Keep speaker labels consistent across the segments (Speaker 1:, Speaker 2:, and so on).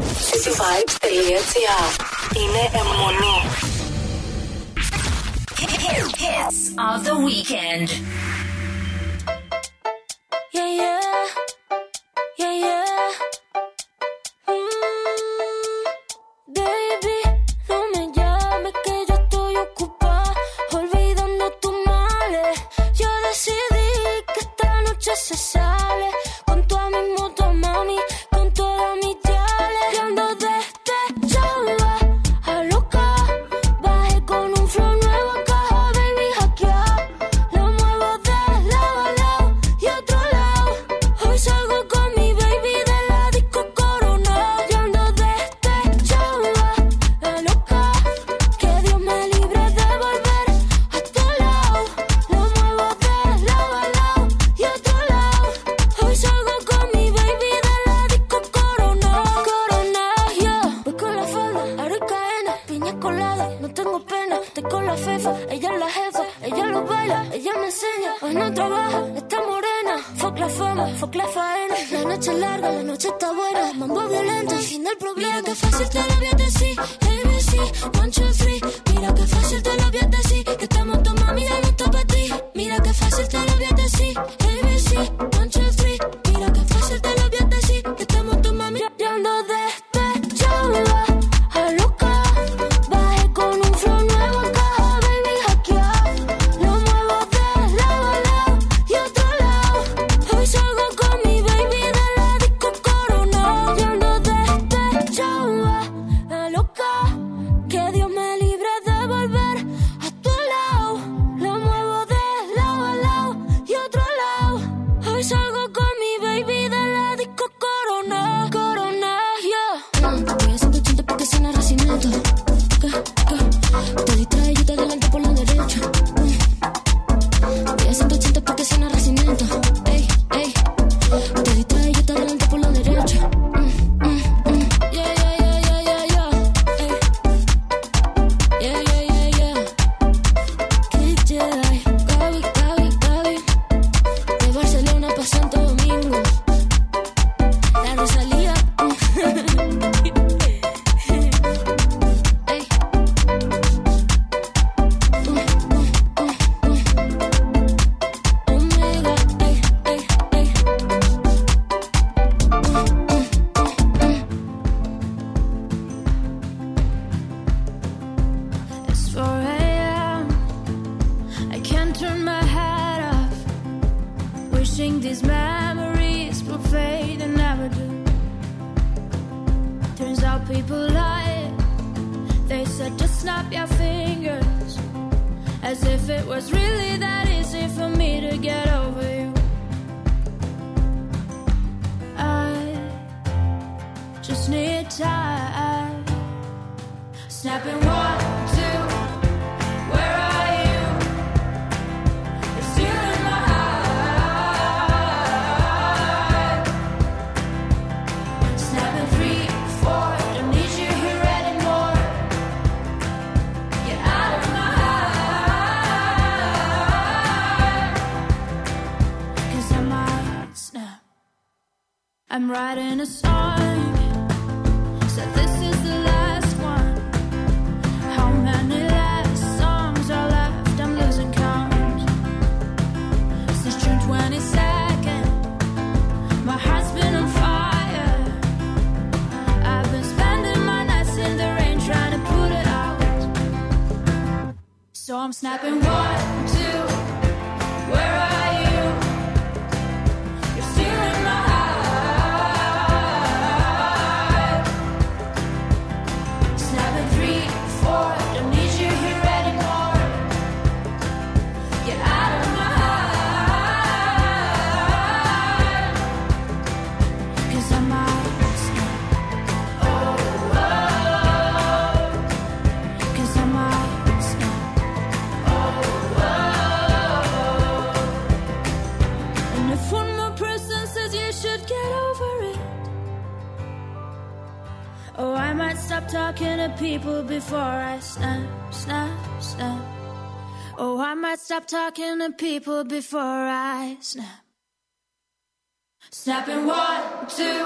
Speaker 1: cityvibes.gr Είναι αιμονή.
Speaker 2: Hits of the weekend.
Speaker 3: Yeah, yeah.
Speaker 4: stop talking to people before I snap. Snapping one, two.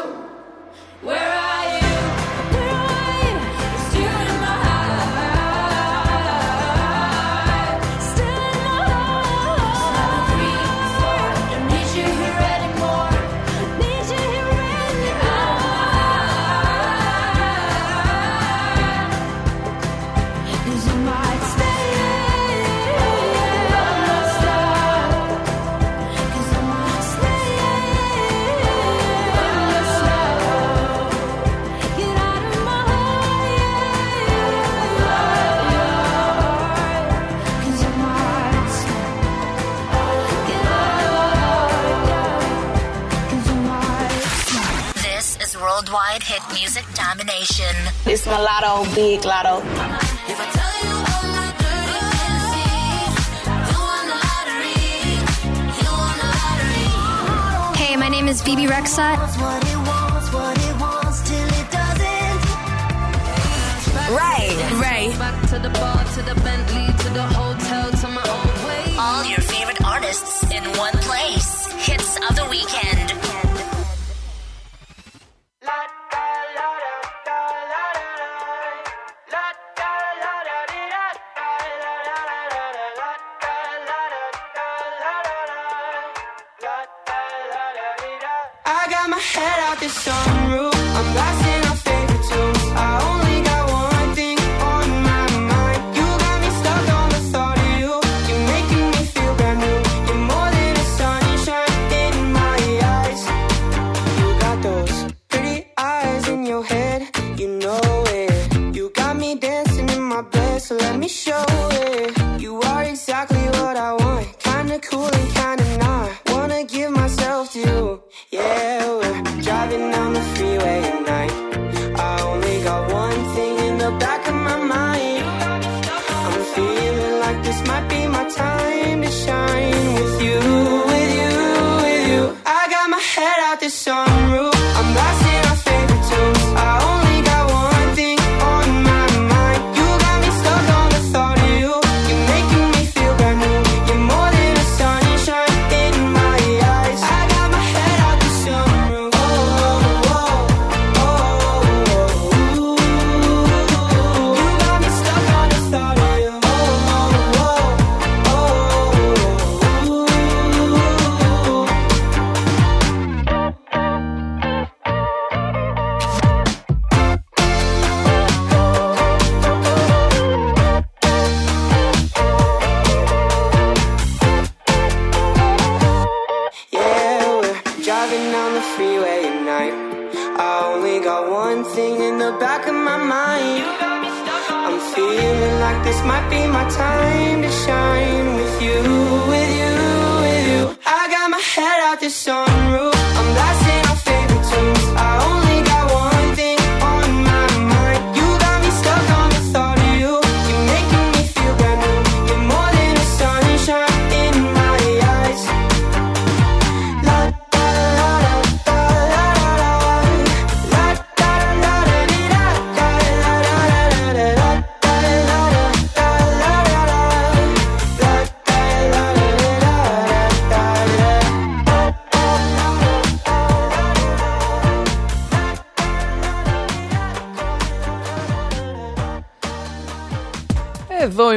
Speaker 5: Mulatto, Big Lotto.
Speaker 6: Hey, my name is Phoebe Rexha.
Speaker 7: Ray.
Speaker 6: Ray.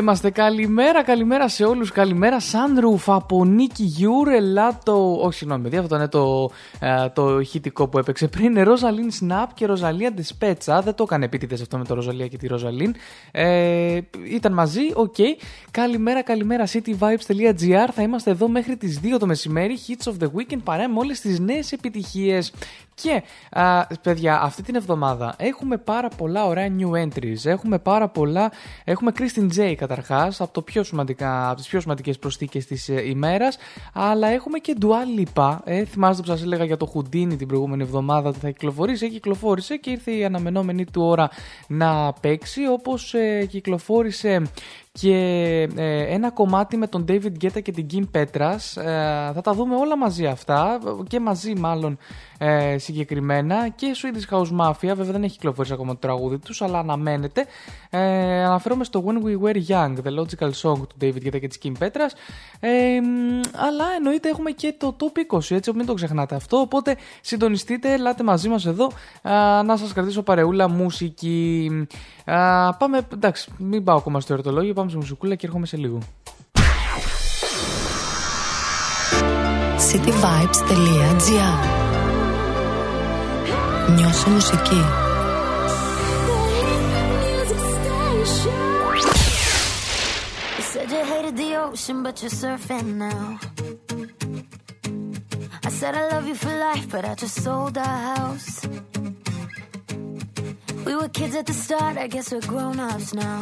Speaker 8: Είμαστε. Καλημέρα, καλημέρα σε όλους. Καλημέρα, Sunroof από Nicky Youre. Ελάτο. Όχι, συγγνώμη, παιδιά, αυτό είναι το, ε, το ηχητικό που έπαιξε πριν. Rosa Linn Snap και Rosalía Despechá. Δεν το έκανε επίτηδες αυτό με το Rosalía και τη Rosa Linn. Ε, ήταν μαζί, οκ. Καλημέρα, καλημέρα, cityvibes.gr. Θα είμαστε εδώ μέχρι τις 2 το μεσημέρι. Hits of the weekend παρέα με όλες τις νέες επιτυχίες. Και, α, παιδιά, αυτή την εβδομάδα έχουμε πάρα πολλά ωραία new entries. Έχουμε πάρα πολλά. Έχουμε Christine J καταρχάς, από, το πιο σημαντικά, από τις πιο σημαντικές προσθήκες της ε, ημέρας. Αλλά έχουμε και Dua Lipa. Ε, θυμάστε που σας έλεγα για το Houdini την προηγούμενη εβδομάδα ότι θα κυκλοφορήσει. Κυκλοφόρησε και ήρθε η αναμενόμενη του ώρα να παίξει. Όπως ε, κυκλοφόρησε και ε, ένα κομμάτι με τον David Guetta και την Kim Petras. Ε, θα τα δούμε όλα μαζί αυτά και μαζί μάλλον ε, συγκεκριμένα και Swedish House Mafia. Βέβαια δεν έχει κυκλοφορήσει ακόμα το τραγούδι τους αλλά αναμένεται. Ε, αναφέρομαι στο When We Were Young, The Logical Song του David Guetta και της Kim Petras. Ε, αλλά εννοείται έχουμε και το Top 20, έτσι μην το ξεχνάτε αυτό. Οπότε συντονιστείτε, ελάτε μαζί μας εδώ α, να σας κρατήσω παρεούλα μουσική. Α, πάμε, εντάξει, μην πάω ακόμα στο ερωτολόγιο, πάμε σε μουσικούλα και έρχομαι σε λίγο.
Speaker 1: cityvibes.gr Νιώσε μουσική.
Speaker 9: You said you hated the ocean, but you're surfing now. I said I love you for life, but I just sold our house. We were kids at the start, I guess we're grown ups now.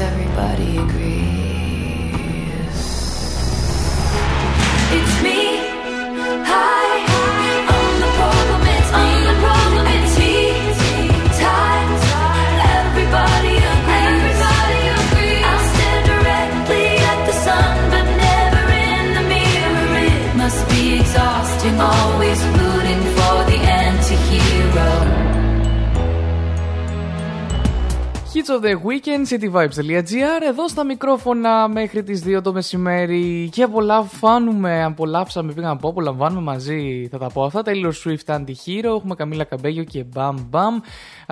Speaker 4: everybody agree?
Speaker 8: Hits of the Weekend, cityvibes.gr Εδώ στα μικρόφωνα μέχρι τις 2 το μεσημέρι. Και απολαμβάνουμε, απολαύσαμε, πήγαμε από απολαμβάνουμε μαζί Θα τα πω αυτά, Taylor Swift Anti-Hero Έχουμε Καμίλα Καμπέγιο και Bam Bam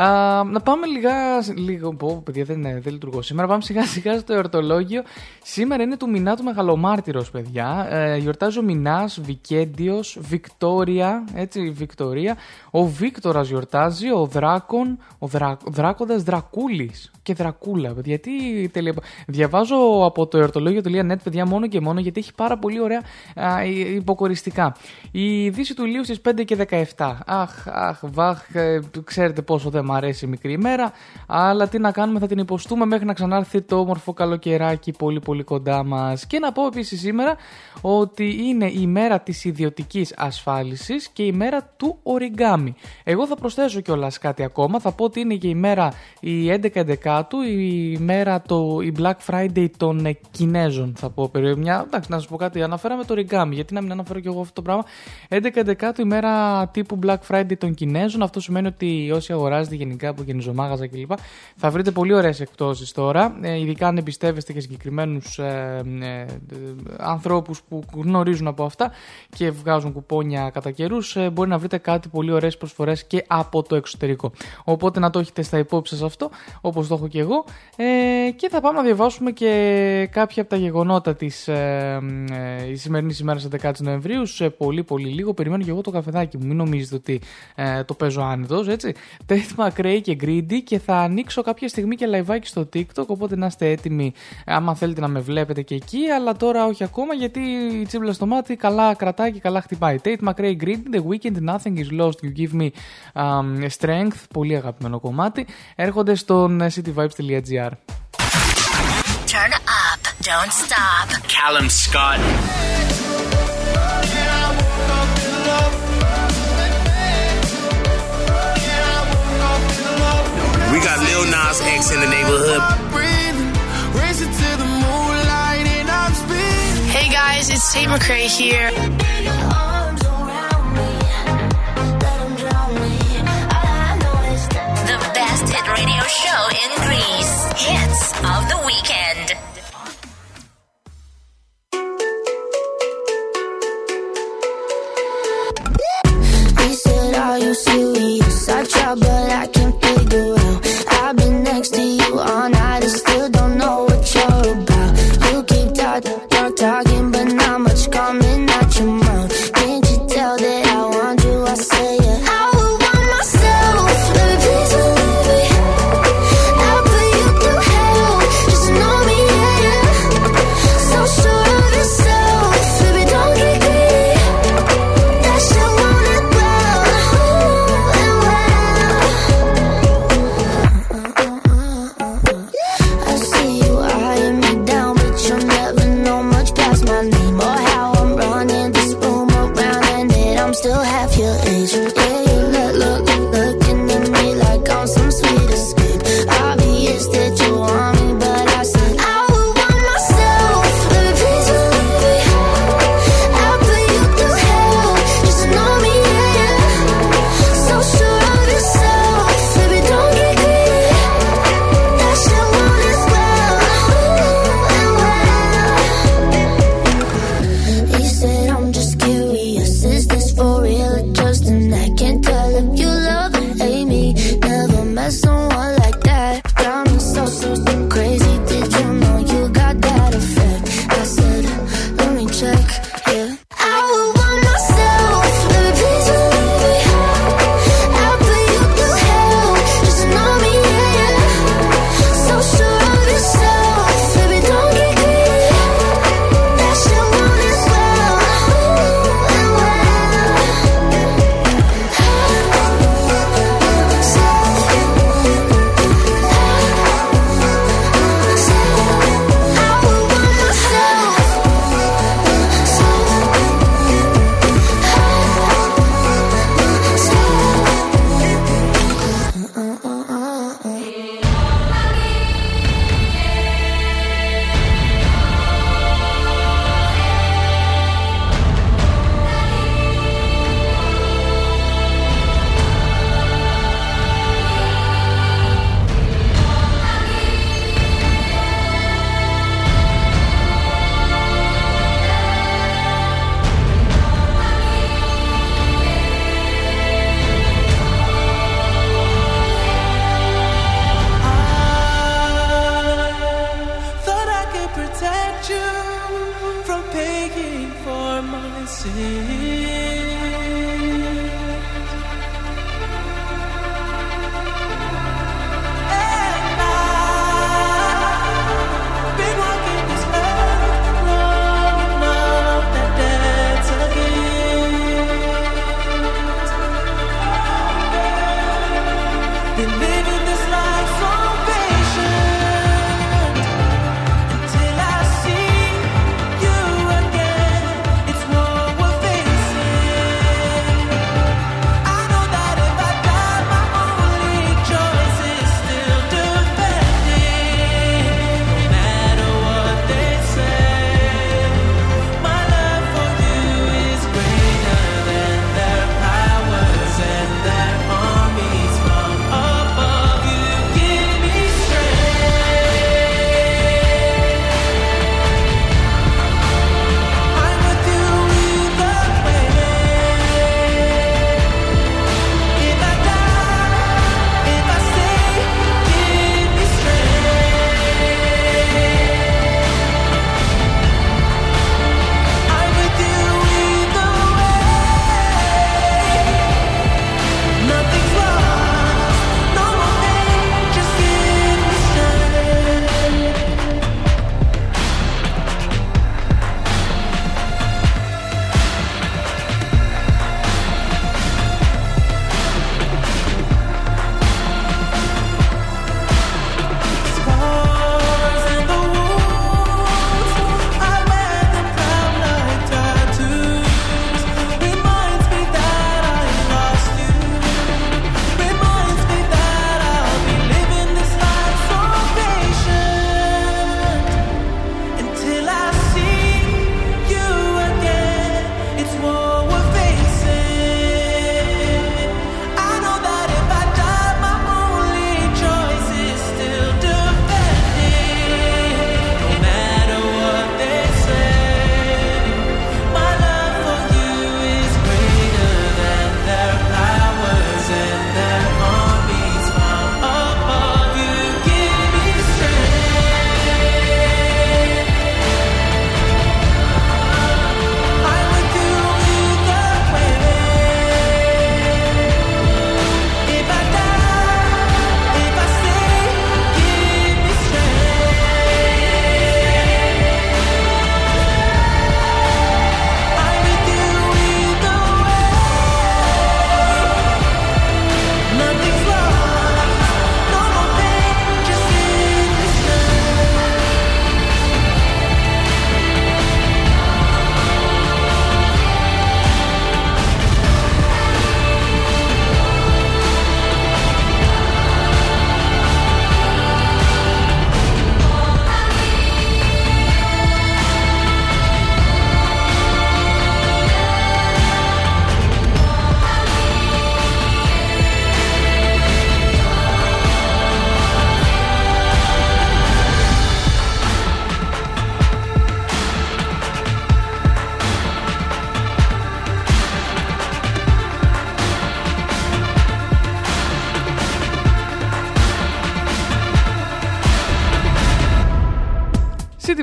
Speaker 8: Α, Να πάμε λιγά, λίγο, πω παιδιά δεν, δεν λειτουργώ σήμερα. Πάμε σιγά σιγά στο εορτολόγιο. Σήμερα είναι του Μινά του Μεγαλομάρτυρος παιδιά. Ε, Γιορτάζει ο Μινάς, Βικέντιος, Βικτόρια Έτσι, Βικτορία. Ο Βίκτορας γιορτάζει, ο Δράκον Ο δρα, Δράκοντας Δρακούλης και Δρακούλα. παιδιά. Γιατί τελεία... Διαβάζω από το εορτολόγιο.net, παιδιά, μόνο και μόνο γιατί έχει πάρα πολύ ωραία α, υ- υποκοριστικά. Η δύση του ηλίου στις 5 και 17. Αχ, αχ, βαχ, ε, ξέρετε πόσο δεν μ' αρέσει η μικρή ημέρα. Αλλά τι να κάνουμε, θα την υποστούμε μέχρι να ξανάρθει το όμορφο καλοκαιράκι πολύ πολύ κοντά μας. Και να πω επίσης σήμερα ότι είναι η μέρα της ιδιωτικής ασφάλισης και η μέρα του οριγκάμι. Εγώ θα προσθέσω κιόλας κάτι ακόμα. Θα πω ότι είναι και η μέρα η 11-11 η μέρα το, η Black Friday των ε, Κινέζων. Θα πω περίπου μια. Εντάξει, να σα πω κάτι. Αναφέραμε το origami. Γιατί να μην αναφέρω κι εγώ αυτό το πράγμα. 11-11 η μέρα τύπου Black Friday των Κινέζων. Αυτό σημαίνει ότι όσοι αγοράζετε γενικά από κινηζομάγαζα κλπ. θα βρείτε πολύ ωραίες εκπτώσεις τώρα. Ε, ειδικά αν εμπιστεύεστε και συγκεκριμένους ε, ε, ανθρώπους που γνωρίζουν από αυτά και βγάζουν κουπόνια κατά καιρούς. Ε, μπορεί να βρείτε κάτι πολύ ωραίες προσφορές και από το εξωτερικό. Οπότε να το έχετε στα υπόψη σας αυτό, όπως το έχω και εγώ. Ε, και θα πάμε να διαβάσουμε και κάποια από τα γεγονότα της ε, ε, σημερινή ημέρα 11 Νοεμβρίου σε πολύ πολύ λίγο. Περιμένω και εγώ το καφεδάκι μου. Μην νομίζετε ότι ε, το παίζω άνετος, έτσι. Tate McRae και Greedy και θα ανοίξω κάποια στιγμή και live στο TikTok. Οπότε να είστε έτοιμοι άμα θέλετε να με βλέπετε και εκεί. Αλλά τώρα όχι ακόμα γιατί η τσίμπλα στο μάτι καλά κρατάει και καλά χτυπάει. Tate McRae Greedy, The Weekend, Nothing is Lost, You Give Me um, Strength. Πολύ αγαπημένο κομμάτι. Έρχονται στον cityvibes.gr
Speaker 7: Turn up, don't stop.
Speaker 10: Callum Scott.
Speaker 11: We got Lil Nas X in the neighborhood.
Speaker 5: Hey guys, it's Tate McRae here.
Speaker 2: radio show in Greece. Hits of the weekend.
Speaker 12: I said, Are you serious? I tried, but I can't.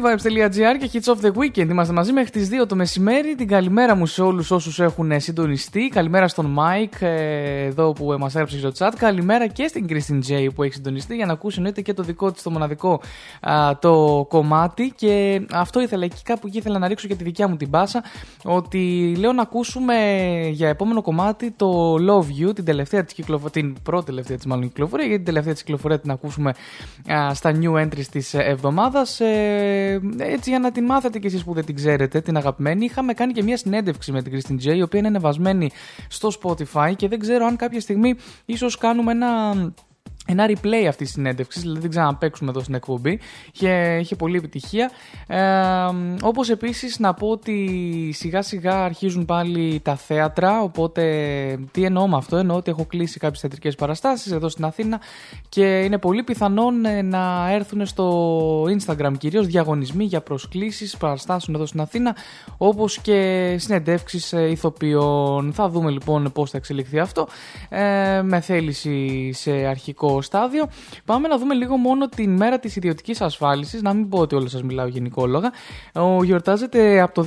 Speaker 8: cityvibes.gr και Hits of the Weekend. Είμαστε μαζί μέχρι τις 2 το μεσημέρι. Την καλημέρα μου σε όλους όσους έχουν συντονιστεί. Καλημέρα στον Mike, ε, εδώ που μας έγραψε στο chat. Καλημέρα και στην Christine J που έχει συντονιστεί για να ακούσει εννοείται και το δικό της το μοναδικό α, το κομμάτι. Και αυτό ήθελα εκεί κάπου εκεί ήθελα να ρίξω και τη δικιά μου την πάσα. Ότι λέω να ακούσουμε για επόμενο κομμάτι το Love You, την τελευταία της κυκλοφορία, την πρώτη τελευταία της μάλλον κυκλοφορία, γιατί την τελευταία της κυκλοφορία την ακούσουμε α, στα new entries της εβδομάδας. Ε, έτσι για να την μάθετε κι εσείς που δεν την ξέρετε, την αγαπημένη. Είχαμε κάνει και μια συνέντευξη με την Christine J, η οποία είναι ανεβασμένη στο Spotify και δεν ξέρω αν κάποια στιγμή ίσως κάνουμε ένα ένα replay αυτής της συνέντευξης, δηλαδή δεν ξαναπαίξουμε εδώ στην εκπομπή. Είχε, είχε πολύ επιτυχία. Ε, Όπως επίσης να πω ότι σιγά σιγά αρχίζουν πάλι τα θέατρα. Οπότε τι εννοώ με αυτό, εννοώ ότι έχω κλείσει κάποιες θεατρικές παραστάσεις εδώ στην Αθήνα και είναι πολύ πιθανόν ε, να έρθουν στο Instagram κυρίως διαγωνισμοί για προσκλήσεις παραστάσεων εδώ στην Αθήνα, όπως και συνεντεύξεις ε, ηθοποιών. Θα δούμε λοιπόν πώς θα εξελιχθεί αυτό. Ε, με θέληση σε αρχικό στάδιο. Πάμε να δούμε λίγο μόνο την μέρα της ιδιωτικής ασφάλισης. Να μην πω ότι όλο σας μιλάω γενικόλογα. Ο, γιορτάζεται από το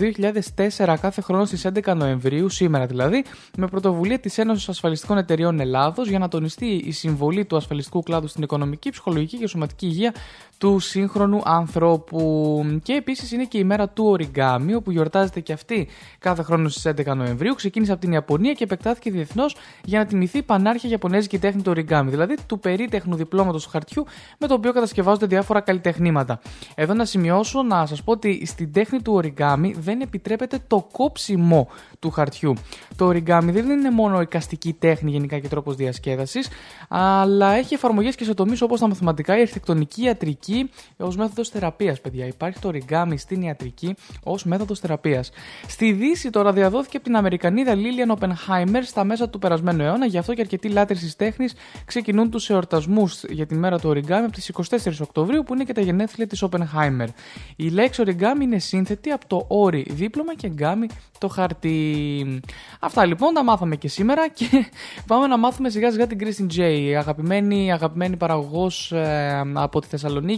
Speaker 8: 2004 κάθε χρόνο στις 11 Νοεμβρίου, σήμερα δηλαδή, με πρωτοβουλία της Ένωσης Ασφαλιστικών Εταιριών Ελλάδος για να τονιστεί η συμβολή του ασφαλιστικού κλάδου στην οικονομική, ψυχολογική και σωματική υγεία του σύγχρονου ανθρώπου. Και επίσης είναι και η μέρα του Οριγκάμι, όπου γιορτάζεται και αυτή κάθε χρόνο στις 11 Νοεμβρίου. Ξεκίνησε από την Ιαπωνία και επεκτάθηκε διεθνώς για να τιμηθεί η πανάρχια Ιαπωνέζικη τέχνη του Οριγκάμι, δηλαδή του περίτεχνου διπλώματος χαρτιού με το οποίο κατασκευάζονται διάφορα καλλιτεχνήματα. Εδώ να σημειώσω να σας πω ότι στην τέχνη του Οριγκάμι δεν επιτρέπεται το κόψιμο του χαρτιού. Το Οριγκάμι δεν είναι μόνο εικαστική τέχνη γενικά και τρόπος διασκέδασης, αλλά έχει εφαρμογές και σε τομείς όπως τα μαθηματικά, η αρχιτεκτονική, η ιατρική ιατρική ως μέθοδος θεραπείας, παιδιά. Υπάρχει το ριγκάμι στην ιατρική ως μέθοδος θεραπείας. Στη Δύση τώρα διαδόθηκε από την Αμερικανίδα Λίλιαν Οπενχάιμερ στα μέσα του περασμένου αιώνα, γι' αυτό και αρκετοί λάτρες της τέχνης ξεκινούν τους εορτασμούς για τη μέρα του οριγκάμι από τις 24 Οκτωβρίου, που είναι και τα γενέθλια της Οπενχάιμερ. Η λέξη οριγκάμι είναι σύνθετη από το όρι δίπλωμα και γκάμι το χαρτί. Αυτά λοιπόν τα μάθαμε και σήμερα και πάμε να μάθουμε σιγά σιγά την Christine J, αγαπημένη, αγαπημένη παραγωγός ε, από τη Θεσσαλονίκη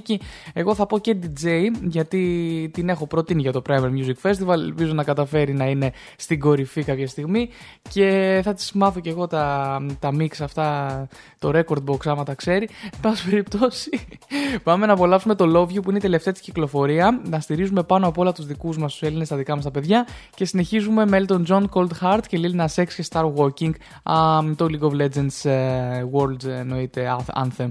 Speaker 8: εγώ θα πω και DJ, γιατί την έχω προτείνει για το Primer Music Festival. Ελπίζω να καταφέρει να είναι στην κορυφή κάποια στιγμή. Και θα της μάθω και εγώ τα, τα mix αυτά, το record box, άμα τα ξέρει. Εν πάση περιπτώσει, πάμε να απολαύσουμε το Love You που είναι η τελευταία της κυκλοφορία. Να στηρίζουμε πάνω από όλα τους δικούς μας, τους Έλληνες, τα δικά μας τα παιδιά. Και συνεχίζουμε με Elton John, Cold Heart και Lil Nas X και Star Walking. Um, το League of Legends uh, World εννοείται Anthem.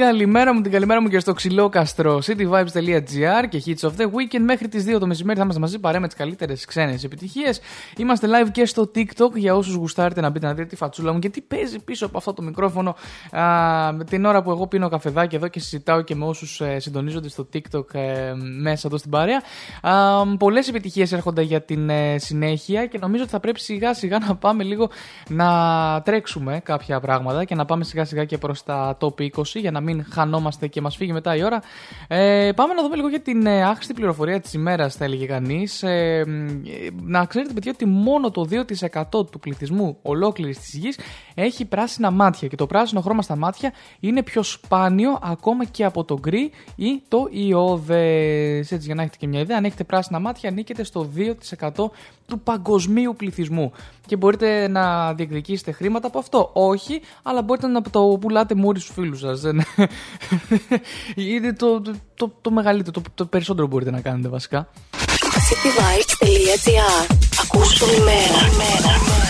Speaker 8: Καλημέρα μου, την καλημέρα μου και στο ξυλόκαστρο cityvibes.gr και hits of the weekend. Μέχρι τις 2 το μεσημέρι θα είμαστε μαζί παρέα με τις καλύτερες ξένες επιτυχίες. Είμαστε live και στο TikTok για όσους γουστάρετε να μπείτε να δείτε τη φατσούλα μου και τι παίζει πίσω από αυτό το μικρόφωνο α, την ώρα που εγώ πίνω καφεδάκι εδώ και συζητάω και με όσους ε, συντονίζονται στο TikTok ε, μέσα εδώ στην παρέα. Πολλές επιτυχίες έρχονται για την ε, συνέχεια και νομίζω ότι θα πρέπει σιγά σιγά να πάμε λίγο να τρέξουμε κάποια πράγματα και να πάμε σιγά σιγά και προς τα top 20 για να μην χανόμαστε και μας φύγει μετά η ώρα. Ε, πάμε να δούμε λίγο για την ε, άχρηστη πληροφορία της ημέρας, θα έλεγε κανείς. Ε, μ, ε, να ξέρετε, παιδιά, ότι μόνο το 2% του πληθυσμού ολόκληρης της γης έχει πράσινα μάτια. Και το πράσινο χρώμα στα μάτια είναι πιο σπάνιο ακόμα και από το γκρι ή το ιόδες. Έτσι, για να έχετε και μια ιδέα, αν έχετε πράσινα μάτια, ανήκετε στο 2% του παγκοσμίου πληθυσμού. Και μπορείτε να διεκδικήσετε χρήματα από αυτό. Όχι, αλλά μπορείτε να το πουλάτε μούρι στου φίλους σας. Είναι το, το, το, το μεγαλύτερο, το, το περισσότερο μπορείτε να κάνετε βασικά.
Speaker 7: cityvibes.gr Ακούς το ημέρα.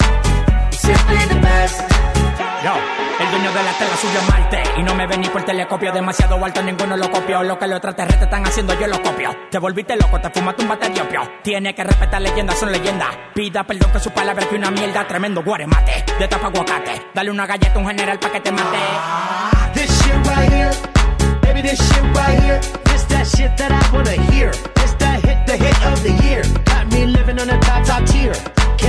Speaker 13: Yo, el dueño de la tela subió a Marte Y no me ven ni por telescopio. Demasiado alto, ninguno lo copió. Lo que los extraterrestres están haciendo, yo lo copio. Te volviste loco, te fumaste un bate de opio. Tiene que respetar leyendas, son leyendas. Pida perdón que su palabra que una mierda. Tremendo guaremate, de tapa aguacate. Dale una galleta a un general pa' que te mate.
Speaker 14: This shit right here, baby, this shit right here. This that shit that I wanna hear. This that hit, the hit of the year. Got me living on a top, top tier.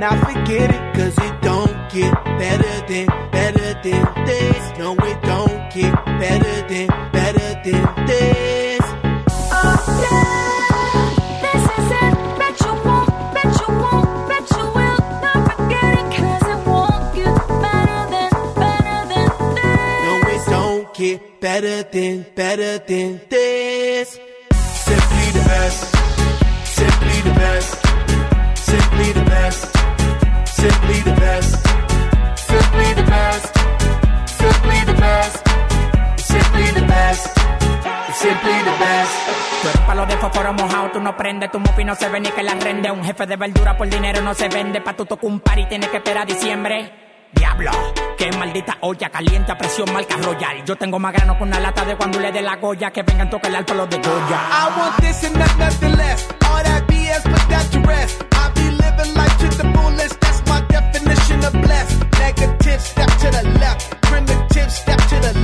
Speaker 14: Now forget it, cause it don't get better than, better than this. No, it don't get better than, better than this.
Speaker 9: Oh, yeah. get better
Speaker 15: than, better than this. Simply the best. Simply the best. Simply the best. Simply the best. Simply the best. Simply the best. Simply the best. Simply the best.
Speaker 13: Tú eres palo de fósforo mojado, tú no prendes, tu mufi no se ve ni que la rende. Un jefe de verdura por dinero no se vende, pa' tu tocar un par y tienes que esperar diciembre. Diablo, qué maldita olla, caliente a presión, marca royal. Yo tengo más grano con una lata de cuando le dé la Goya, que vengan tocar el palo de Goya.
Speaker 15: I want this and not nothing less. All that BS, put that to rest. I be living life to the fullest. Definition of blessed. Negative, step to the left. Primitive, step to the left.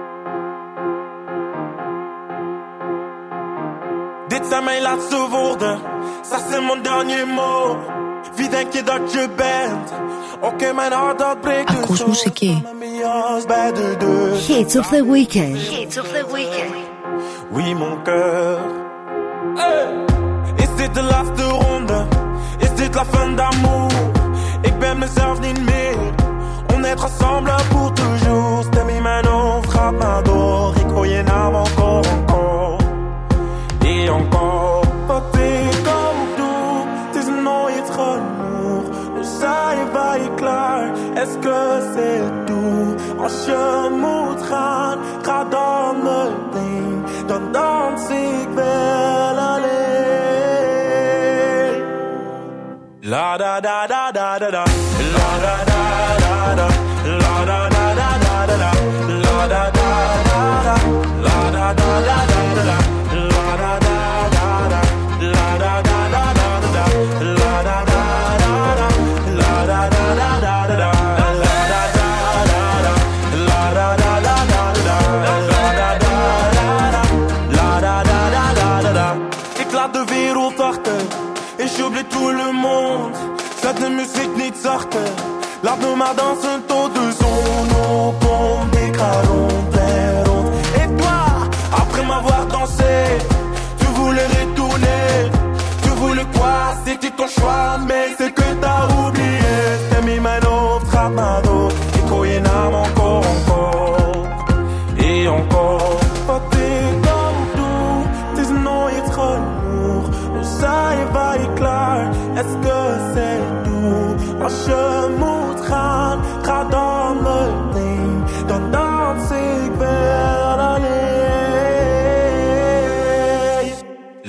Speaker 16: zijn mijn laatste woorden, ça c'est mon dernier mot. Wie denk je dat je bent? Oké, mijn hart dat breekt dus
Speaker 1: Ακούς μουσική.
Speaker 16: als bij de deur.
Speaker 1: Hits of the Weekend.
Speaker 7: Hits of the weekend.
Speaker 16: Oui, mon cœur. Hey. Is dit de laatste ronde? Is dit la fin d'amour? Ik ben mezelf niet meer. On est ensemble pour toujours. Stem in mijn hoofd gaat maar door. Ik hoor je naam encore, Encore. Wat ik ook doe, het is nooit genoeg. Nu zijn wij klaar. Est-ce que c'est tout? Als je moet gaan, ga dan meteen. Dan dans ik wel alleen. La da da da da da da. La da da da da. La da da da da da. La da da muziek niet zachter. Laat me maar dansen tot de zon opkomt. Ik. Et toi, après m'avoir dansé, tu voulais retourner. Tu voulais quoi? C'était ton choix, mais c'est que t'as oublié. Stem in mijn hoofd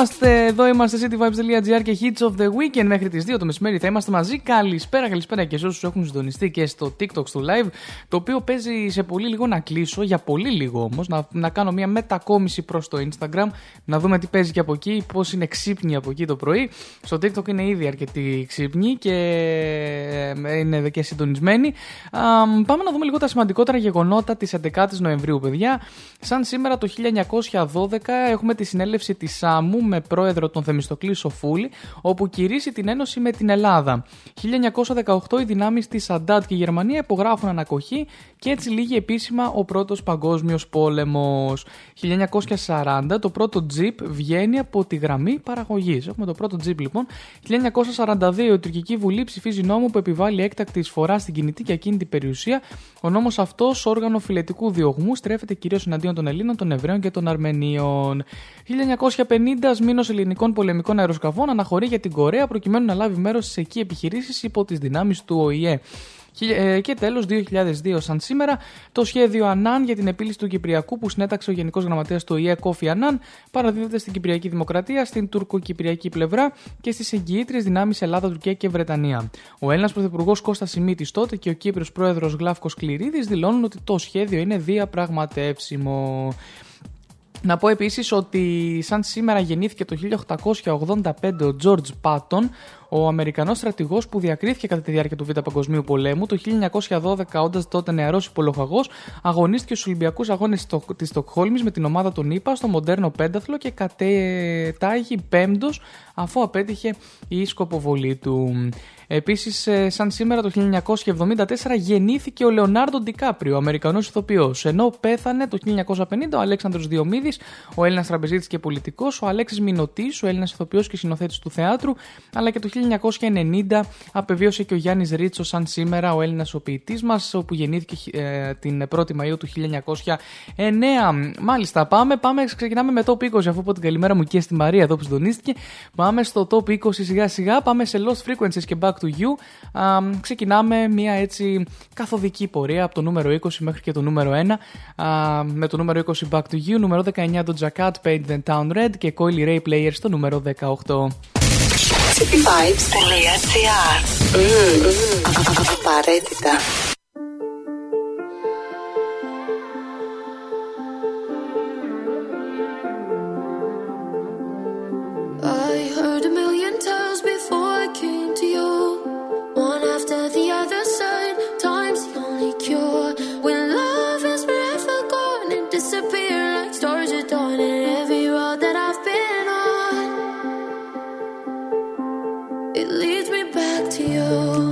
Speaker 8: είμαστε, εδώ είμαστε cityvibes.gr και hits of the weekend μέχρι τις 2 το μεσημέρι θα είμαστε μαζί. Καλησπέρα, καλησπέρα και σε όσους έχουν συντονιστεί και στο TikTok, στο live, το οποίο παίζει σε πολύ λίγο να κλείσω, για πολύ λίγο όμως, να, να κάνω μια μετακόμιση προς το Instagram, να δούμε τι παίζει και από εκεί, πώς είναι ξύπνοι από εκεί το πρωί. Στο TikTok είναι ήδη αρκετοί ξύπνοι και ε, είναι και συντονισμένοι. Α, πάμε να δούμε λίγο τα σημαντικότερα γεγονότα της 11 η Νοεμβρίου, παιδιά. Σαν σήμερα το 1912 έχουμε τη συνέλευση της Σάμου με πρόεδρο τον Θεμιστοκλή Σοφούλη, όπου κηρύσσει την ένωση με την Ελλάδα. 1918 οι δυνάμεις της Αντάτ και η Γερμανία υπογράφουν ανακοχή και έτσι λύγει επίσημα ο πρώτος παγκόσμιος πόλεμος. 1940 το πρώτο τζιπ βγαίνει από τη γραμμή παραγωγής. Έχουμε το πρώτο τζιπ λοιπόν. 1942 η τουρκική βουλή ψηφίζει νόμο που επιβάλλει έκτακτη εισφορά στην κινητή και ακίνητη περιουσία. Ο νόμος αυτός, όργανο φιλετικού διωγμού, στρέφεται κυρίως εναντίον των Ελλήνων, των Εβραίων και των Αρμενίων. 1950 Σμήνο ελληνικών πολεμικών αεροσκαφών αναχωρεί για την Κορέα προκειμένου να λάβει μέρος στι εκεί επιχειρήσεις υπό τις δυνάμεις του ΟΗΕ. Και ε, τέλος, 2002 σαν σήμερα, το σχέδιο Ανάν για την επίλυση του Κυπριακού που συνέταξε ο Γενικός Γραμματέας του ΟΗΕ Κόφι Ανάν παραδίδεται στην Κυπριακή Δημοκρατία, στην τουρκοκυπριακή πλευρά και στις εγγυήτριες δυνάμεις Ελλάδα, Τουρκία και Βρετανία. Ο Έλληνας Πρωθυπουργός Κώστας Σιμίτης τότε και ο Κύπριος Πρόεδρος Γλάφκος Κληρίδης δηλώνουν ότι το σχέδιο είναι διαπραγματεύσιμο. Να πω επίσης ότι σαν σήμερα γεννήθηκε το 1885 ο George Patton, ο Αμερικανός στρατηγός που διακρίθηκε κατά τη διάρκεια του Β' Παγκοσμίου Πολέμου. Το 1912, όντας τότε νεαρός υπολογαγός, αγωνίστηκε στους Ολυμπιακούς Αγώνες της Στοκχόλμης με την ομάδα των ΗΠΑ στο μοντέρνο πένταθλο και κατέτάγει πέμπτος αφού απέτυχε η σκοποβολή του. Επίσης, ε, σαν σήμερα το 1974 γεννήθηκε ο Λεωνάρντο Ντικάπριο, Αμερικανός ηθοποιός. Ενώ πέθανε το 1950 ο Αλέξανδρος Διομήδης, ο Έλληνας τραπεζίτη και πολιτικός, ο Αλέξης Μινωτής, ο Έλληνας ηθοποιός και συνοθέτης του θεάτρου, αλλά και το 1990 απεβίωσε και ο Γιάννης Ρίτσος, σαν σήμερα ο Έλληνας ο ποιητή μας, όπου γεννήθηκε ε, την 1η Μαου του 1909. Μάλιστα, πάμε, πάμε, ξεκινάμε με top 20, αφού πω την καλημέρα μου και στη Μαρία εδώ που συντονίστηκε. Πάμε στο top 20 σιγά σιγά, πάμε σε Lost Frequencies και Back to You. Α, ξεκινάμε μια έτσι καθοδική πορεία από το νούμερο 20 μέχρι και το νούμερο 1. Α, με το νούμερο 20 Back to You, νούμερο 19 το Jacket Paint the Town Red και Coily Ray Players στο νούμερο 18.
Speaker 17: cityvibes.gr Απαραίτητα.
Speaker 9: 有。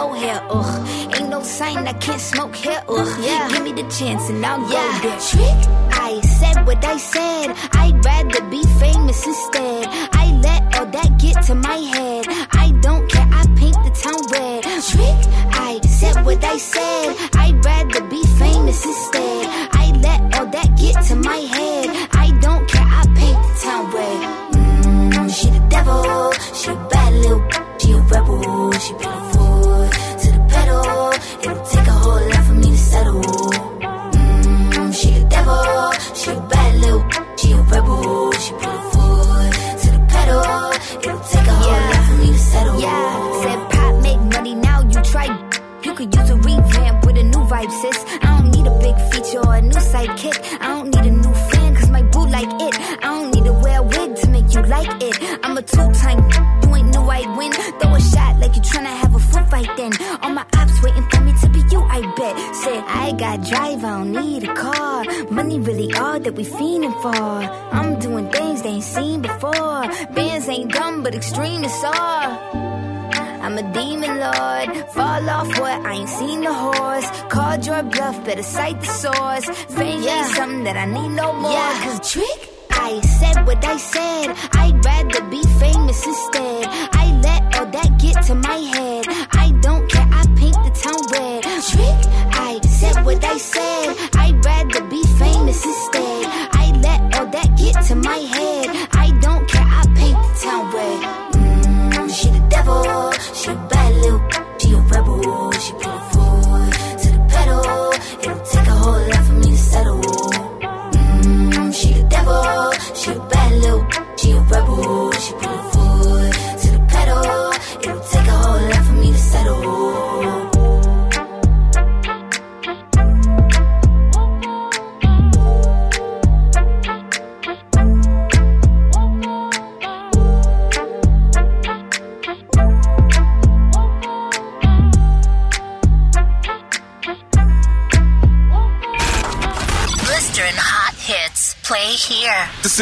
Speaker 9: no hair, ugh. Ain't no sign I can't smoke here, ugh. Yeah. Give me the chance and I'll yeah. go there. Trick, I said what I said Cite the source. Fame yeah. something that I need no more. Yeah. Cause trick, I said what I said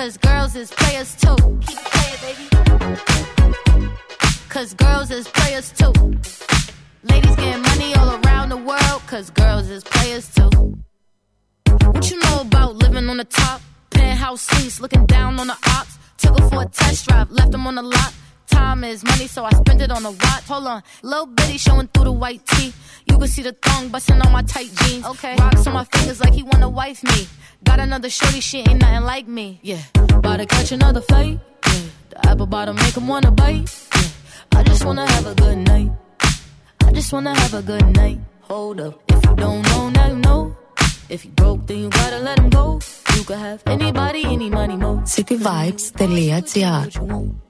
Speaker 18: Cause girls is players too. Keep playing, baby. Cause girls is players too. Ladies getting money all around the world. Cause girls is players too. What you know about living on the top? Penthouse seats, looking down on the ops. Took her for a test drive, left them on the lot. Time is money, so I spend it on a watch. Hold on, little bitty showing through the white tee. You can see the thong busting on my tight jeans. Okay, rocks on my fingers like he wanna wife me. Got another shorty, she ain't nothing like me. Yeah, about to catch another fight. Yeah. The apple bottom make him wanna bite. Yeah. I just wanna have a good night. I just wanna have a good night. Hold up, if you don't know, now you know. If you broke, then you gotta let him go. You could have anybody, any money, mo.
Speaker 1: Cityvibes.gr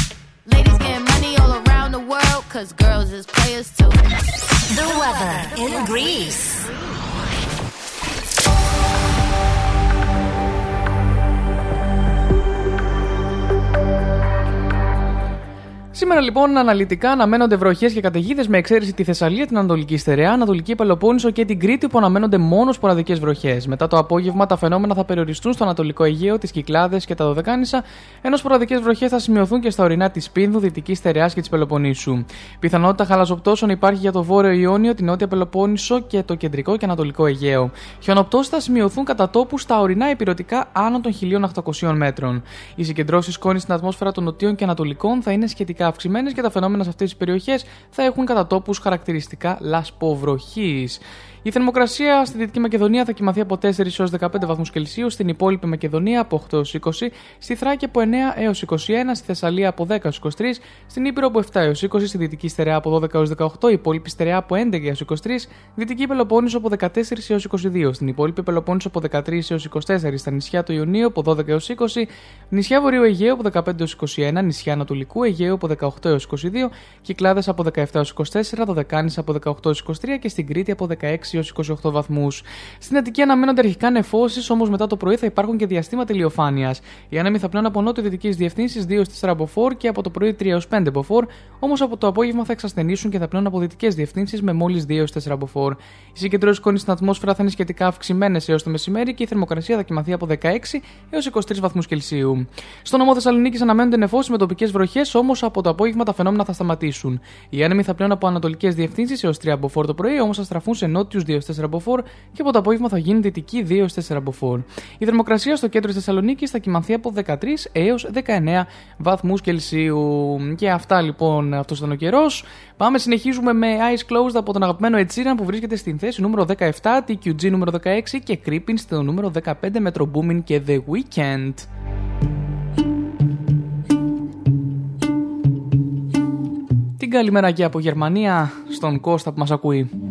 Speaker 18: Ladies getting money all around the world, cause girls is players too.
Speaker 2: The weather in Greece.
Speaker 8: Σήμερα λοιπόν αναλυτικά αναμένονται βροχές και καταιγίδες με εξαίρεση τη Θεσσαλία, την Ανατολική Στερεά, Ανατολική Πελοπόννησο και την Κρήτη που αναμένονται μόνο σποραδικές βροχές. Μετά το απόγευμα τα φαινόμενα θα περιοριστούν στο Ανατολικό Αιγαίο, τις Κυκλάδες και τα Δωδεκάνησα, ενώ σποραδικές βροχές θα σημειωθούν και στα ορεινά της Πίνδου, Δυτικής Στερεάς και της Πελοποννήσου. Πιθανότητα χαλαζοπτώσεων υπάρχει για το Βόρειο Ιόνιο, την Νότια Πελοπόννησο και το Κεντρικό και Ανατολικό Αιγαίο. Χιονοπτώσεις θα σημειωθούν κατά τόπου στα ορεινά υπηρετικά άνω των 1800 μέτρων. Οι συγκεντρώσεις σκόνης στην ατμόσφαιρα των νοτίων και ανατολικών θα είναι σχετικά αυξημένες και τα φαινόμενα σε αυτές τις περιοχές θα έχουν κατά τόπους χαρακτηριστικά λασποβροχής. Η θερμοκρασία στη Δυτική Μακεδονία θα κοιμαθεί από 4 έως 15 βαθμούς Κελσίου, στην υπόλοιπη Μακεδονία από 8 έως 20, στη Θράκη από 9 έως 21, στη Θεσσαλία από 10 έως 23, στην Ήπειρο από 7 έως 20, στη Δυτική Στερεά από 12 έως 18, η υπόλοιπη Στερεά από 11 έως 23, Δυτική Πελοπόννησο από 14 έως 22, στην υπόλοιπη Πελοπόννησο από 13 έως 24, στα νησιά του Ιωνίου από 12 έως 20, νησιά Βορείου Αιγαίου από 15 έως 21, νησιά Ανατολικού Αιγαίου από 18 έως 22, Κυκλάδες από 17 έως 24, Δωδεκάνης από 18 έως 23 και στην Κρήτη από 16 έως 28 βαθμούς. Στην Αττική αναμένονται αρχικά νεφώσεις, όμως μετά το πρωί θα υπάρχουν και διαστήματα ηλιοφάνειας. Οι άνεμοι θα πλέουν από νότιο-δυτική διευθύνσης 2 4 από 4 και από το πρωί 3 έως 5 από 4, όμως από το απόγευμα θα εξασθενήσουν και θα πλέουν από δυτικές διευθύνσεις με μόλις 2 έως 4 από 4. Οι συγκεντρώσει κόνη στην ατμόσφαιρα θα είναι σχετικά αυξημένες έως το μεσημέρι και η θερμοκρασία θα κοιμαθεί από 16 έως 23 βαθμούς Κελσίου. Στο νομό Θεσσαλονίκης αναμένονται νεφώσεις με τοπικές βροχές, όμως από το απόγευμα τα φαινόμενα θα σταματήσουν. Οι άνεμοι θα πλέουν από ανατολικές διευθύνσεις έως 3 από 4 το πρωί, όμως θα στραφούν σε νότιους 2 4 από 4 και από το απόγευμα θα γίνει δυτική 2 4 από 4. Η θερμοκρασία στο κέντρο της Θεσσαλονίκης θα κοιμαθεί από 13 έως 19 βαθμούς Κελσίου. Και αυτά λοιπόν, αυτός ήταν ο καιρός. Πάμε, συνεχίζουμε με Eyes Closed από τον αγαπημένο Ed Sheeran που βρίσκεται στην θέση νούμερο 17, TQG νούμερο 16 και Creeping στο νούμερο 15 με το Booming και The Weekend. Την καλημέρα και από Γερμανία στον Κώστα που μας ακούει.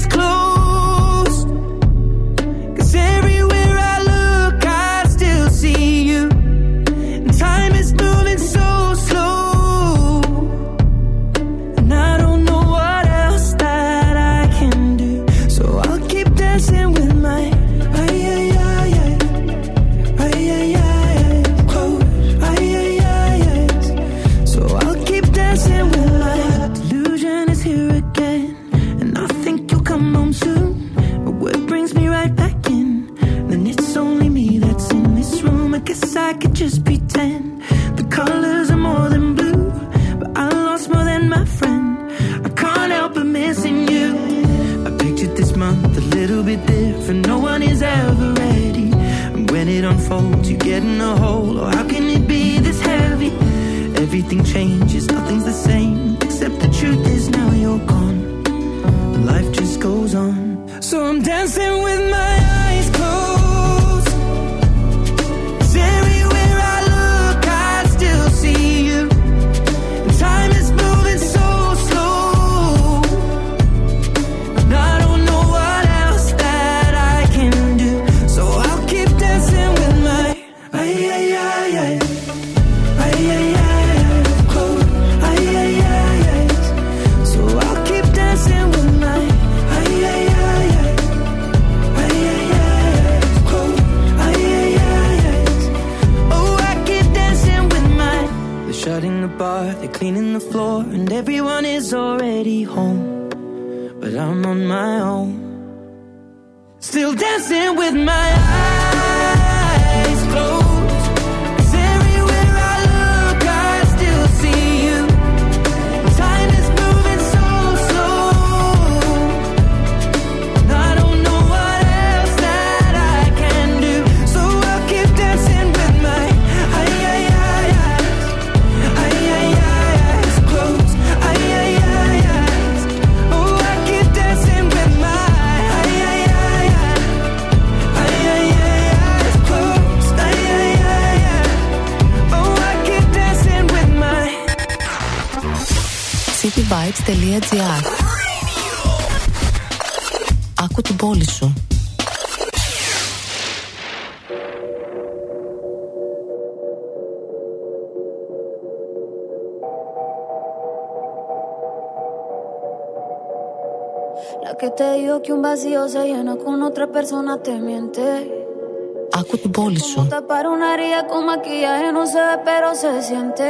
Speaker 19: getting a hold
Speaker 1: Nights.gr Άκου την πόλη σου.
Speaker 3: La que te digo que un vacío se llena con otra persona te miente.
Speaker 1: Άκου την πόλη σου.
Speaker 3: Tapar una herida con maquillaje no se ve pero se siente.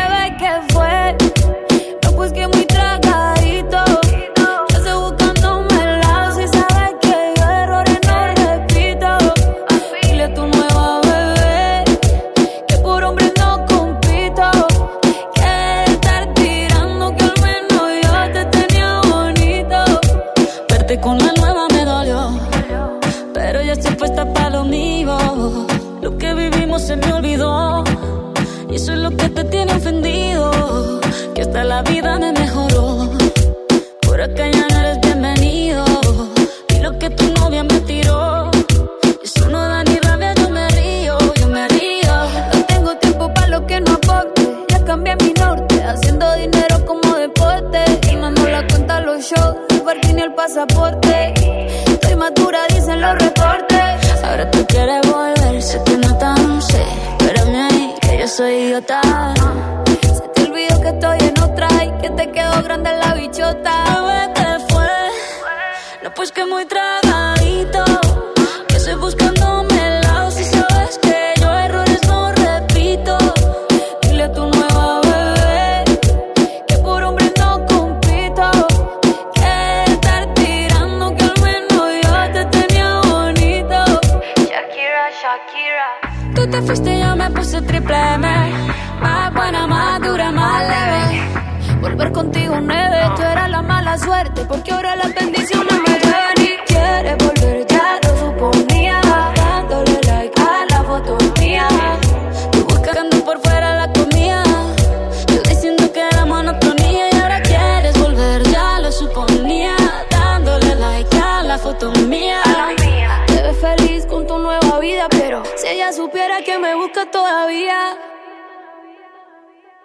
Speaker 3: Con la nueva me dolió, pero ya estoy puesta para lo mío. Lo que vivimos se me olvidó, y eso es lo que te tiene ofendido. Que hasta la vida pasaporte. Estoy madura, dicen los reportes. Ahora tú quieres volver, se te nota, sé. Espérame ahí, que yo soy idiota. Se te olvidó que estoy en otra y que te quedó grande la bichota. A ver, ¿qué fue? No, pues que muy tragadito manifesté, yo me puse triple supiera que me busca todavía.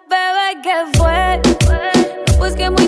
Speaker 3: Bebé, que fue? Pues que muy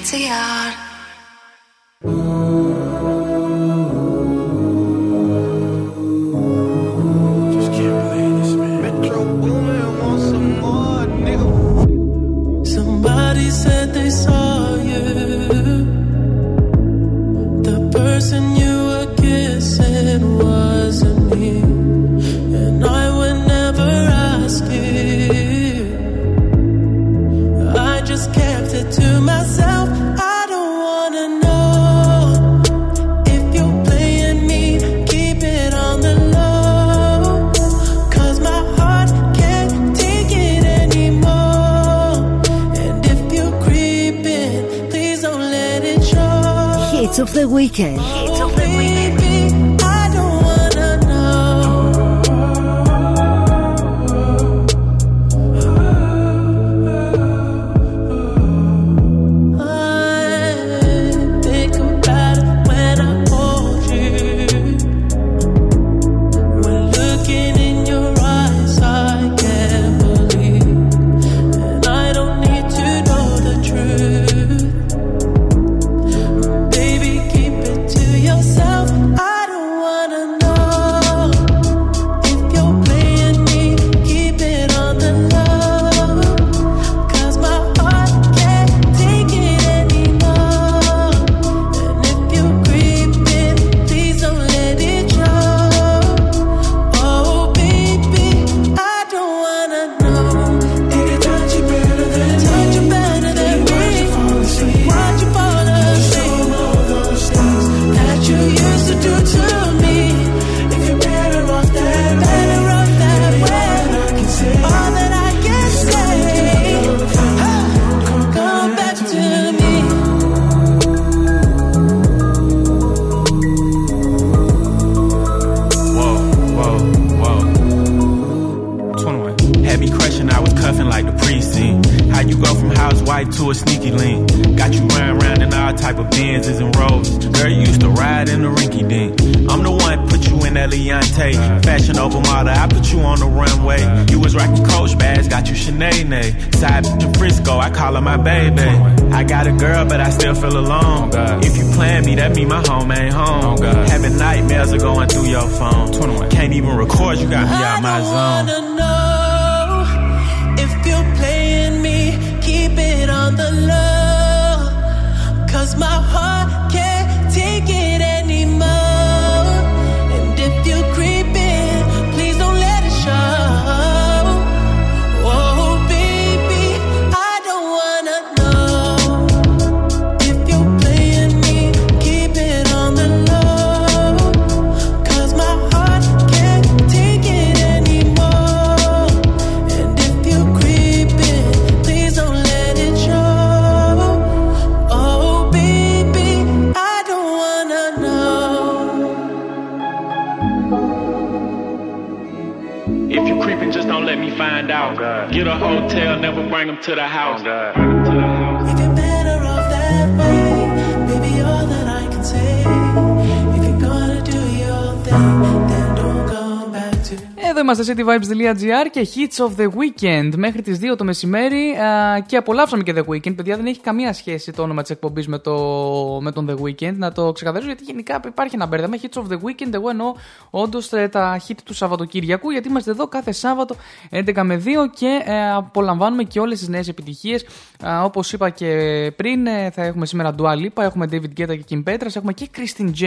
Speaker 3: It's a
Speaker 20: yard. Weekend.
Speaker 21: To
Speaker 22: a? Got you running around in all type of Benzes and Rolls. Girl, you used to ride in the rinky dink. I'm the one put you in that Leontay. Fashion over model, I put you on the runway. You was rocking Coach bags, got you Sinead. Side in Frisco, I call her my baby. I got a girl, but I still feel alone. If you plan me, that mean my home ain't home. Having nightmares are going through your phone. Can't even record, you got me out my zone. To the house.
Speaker 8: Uh, είμαστε cityvibes.gr και Hits of the Weekend μέχρι τις 2 το μεσημέρι α, και απολαύσαμε και The Weekend. Παιδιά δεν έχει καμία σχέση το όνομα της εκπομπής με, το, με τον The Weekend. Να το ξεκαθαρίσω γιατί γενικά υπάρχει ένα μπέρδεμα. Hits of the Weekend εγώ εννοώ όντως ε, τα hit του Σαββατοκύριακου γιατί είμαστε εδώ κάθε Σάββατο 11 με 2 και ε, απολαμβάνουμε και όλες τις νέες επιτυχίες. Α, όπως είπα και πριν ε, θα έχουμε σήμερα Dua Lipa, έχουμε David Guetta και Kim Petras, έχουμε και Christine J.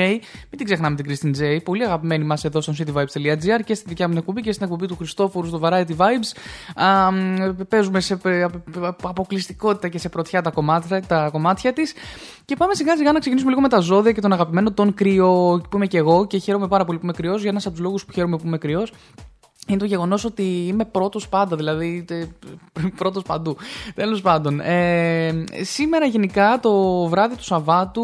Speaker 8: Μην την ξεχνάμε την Christine J. Πολύ αγαπημένη μας εδώ στο cityvibes.gr και στη δικιά μου εκπομπή και στην εκπομπή του Χριστόφορου στο Variety Vibes. Α, μ, παίζουμε σε ε, αποκλειστικότητα και σε πρωτιά τα κομμάτια, τα κομμάτια της. Και πάμε σιγά σιγά να ξεκινήσουμε λίγο με τα ζώδια και τον αγαπημένο τον κρύο που είμαι και εγώ και χαίρομαι πάρα πολύ που είμαι κρυός. Για ένα από τους λόγους που χαίρομαι που είμαι κρυός είναι το γεγονός ότι είμαι πρώτος πάντα, δηλαδή πρώτος παντού. Τέλος πάντων, ε, σήμερα γενικά το βράδυ του Σαββάτου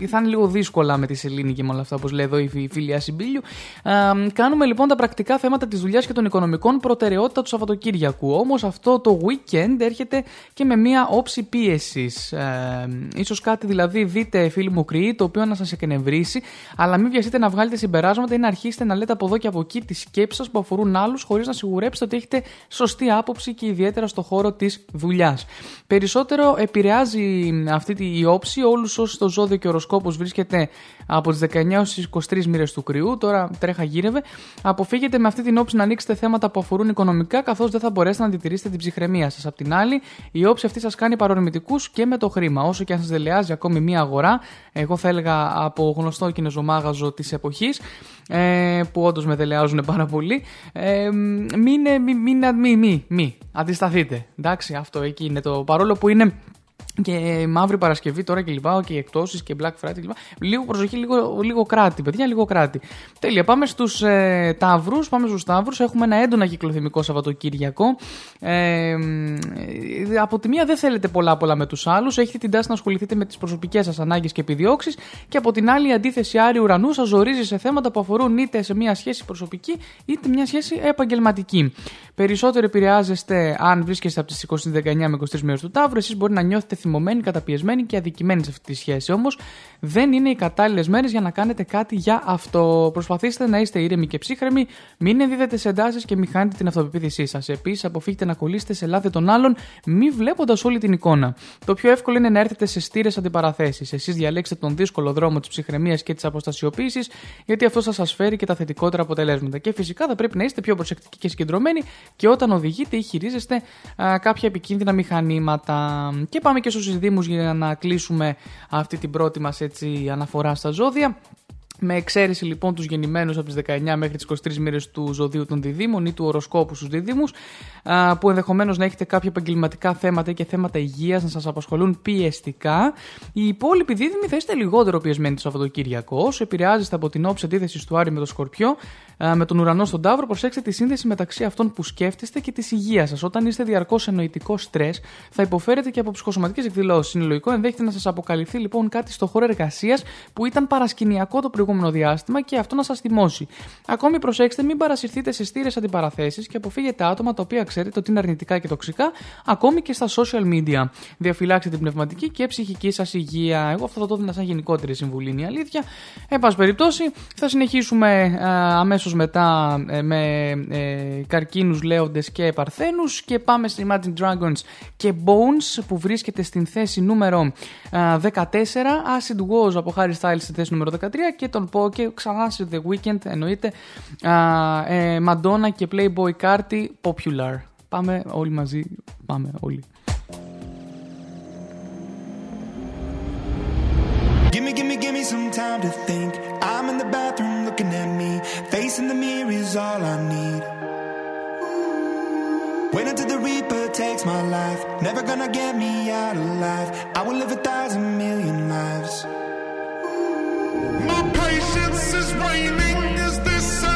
Speaker 8: ε, θα είναι λίγο δύσκολα με τη Σελήνη και με όλα αυτά, όπως λέει εδώ η φίλη Ασυμπίλιου. Ε, κάνουμε λοιπόν τα πρακτικά θέματα της δουλειάς και των οικονομικών προτεραιότητα του Σαββατοκύριακου. Όμως αυτό το weekend έρχεται και με μία όψη πίεσης. Ε, ίσως κάτι δηλαδή δείτε, φίλοι μου κρυοί, το οποίο να σας εκνευρίσει, αλλά μην βιαστείτε να βγάλετε συμπεράσματα ή να αρχίσετε να λέτε από εδώ και από εκεί τις σκέψει σα που αφορούν άλλους, χωρίς να σιγουρέψετε ότι έχετε σωστή άποψη και ιδιαίτερα στο χώρο της δουλειάς. Περισσότερο επηρεάζει αυτή τη- η όψη όλους όσου το ζώδιο και ο οροσκόπο βρίσκεται από τις 19 έως τις 23 μοίρες του κρυού. Τώρα τρέχα γύρευε. Αποφύγετε με αυτή την όψη να ανοίξετε θέματα που αφορούν οικονομικά, καθώς δεν θα μπορέσετε να αντιτηρήσετε την ψυχραιμία σας. Απ' την άλλη, η όψη αυτή σας κάνει παρορμητικούς και με το χρήμα. Όσο και αν σας δελεάζει ακόμη μία αγορά, εγώ θα έλεγα από γνωστό κινεζομάγαζο της εποχής, ε, που όντως με δελεάζουν πάρα πολύ. Ε, μην, μην, μην, μη, μη, μη, αντισταθείτε. Εντάξει, αυτό εκεί είναι το παρόλο που είναι και μαύρη Παρασκευή τώρα και λοιπά, και εκτόσεις και Black Friday και λοιπά. Λίγο προσοχή, λίγο, λίγο κράτη, παιδιά, λίγο κράτη. Τέλεια. Πάμε στους ε, Ταύρους. Πάμε στους Ταύρους. Έχουμε ένα έντονα κυκλοθυμικό Σαββατοκύριακο. Ε, ε, από τη μία δεν θέλετε πολλά πολλά με τους άλλους. Έχετε την τάση να ασχοληθείτε με τις προσωπικές σας ανάγκες και επιδιώξεις. Και από την άλλη, η αντίθεση Άρη Ουρανού σας ζορίζει σε θέματα που αφορούν είτε σε μια σχέση προσωπική είτε μια σχέση επαγγελματική. Περισσότερο επηρεάζεστε αν βρίσκεστε από τις 19 με 23 μέρες του Ταύρου. Εσείς μπορεί να νιώθετε θυμωμένοι, καταπιεσμένοι και αδικημένοι σε αυτή τη σχέση. Όμως δεν είναι οι κατάλληλες μέρες για να κάνετε κάτι για αυτό. Προσπαθήστε να είστε ήρεμοι και ψύχρεμοι, μην ενδίδετε σε εντάσεις και μην χάνετε την αυτοπεποίθησή σας. Επίσης, αποφύγετε να κολλήσετε σε λάθη των άλλων, μη βλέποντας όλη την εικόνα. Το πιο εύκολο είναι να έρθετε σε στήρες αντιπαραθέσεις. Εσείς διαλέξτε τον δύσκολο δρόμο της ψυχραιμίας και της αποστασιοποίησης, γιατί αυτό θα σας φέρει και τα θετικότερα αποτελέσματα. Και φυσικά θα πρέπει να είστε πιο προσεκτικοί και συγκεντρωμένοι και όταν οδηγείτε ή χειρίζεστε α, κάποια επικίνδυνα μηχανήματα. Και πάμε και στους δήμους για να κλείσουμε αυτή την πρώτη μας αναφορά στα ζώδια. Με εξαίρεση λοιπόν τους γεννημένους από τις 19 μέχρι τις 23 μοίρες του ζωδίου των διδήμων ή του οροσκόπου στους διδήμου, που ενδεχομένως να έχετε κάποια επαγγελματικά θέματα ή και θέματα υγείας να σας απασχολούν πιεστικά. Οι υπόλοιποι δίδυμοι θα είστε λιγότερο πιεσμένοι το Σαββατοκύριακο. Όσο επηρεάζεστε από την όψη αντίθεσης του Άρη με το Σκορπιό, α, με τον ουρανό στον Ταύρο, προσέξτε τη σύνδεση μεταξύ αυτών που σκέφτεστε και της υγείας σας. Όταν είστε διαρκώς σε νοητικό στρες, θα υποφέρετε και από ψυχοσωματικές εκδηλώσεις. Είναι λογικό, ενδέχεται να σας αποκαλυφθεί λοιπόν κάτι στο χώρο εργασίας που ήταν παρασκηνιακό το προηγούμενο διάστημα και αυτό να σας θυμώσει. Ακόμη προσέξτε, μην παρασυρθείτε σε στήρες αντιπαραθέσεις και αποφύγετε άτομα τα οποία ξέρετε ότι είναι αρνητικά και τοξικά, ακόμη και στα social media. Διαφυλάξτε την πνευματική και ψυχική σας υγεία. Εγώ αυτό θα το έδινα σαν γενικότερη συμβουλή, είναι η αλήθεια. Εν πάση περιπτώσει, θα συνεχίσουμε αμέσως μετά ε, με ε, καρκίνους, λέοντες και παρθένους και πάμε στη Imagine Dragons και Bones που βρίσκεται στην θέση νούμερο α, 14, Acid Wars από Harry Styles στη θέση νούμερο 13 και τον πω και ξανά σε The Weekend εννοείται α, ε, Madonna και Playboy Carti Popular. Πάμε όλοι μαζί, πάμε όλοι.
Speaker 23: Gimme, gimme, gimme some time to think. I'm in the bathroom looking at me. Facing the mirror is all I need. Wait until the Reaper takes my life. Never gonna get me out alive. I will live a thousand million lives.
Speaker 24: My patience is waning. Is this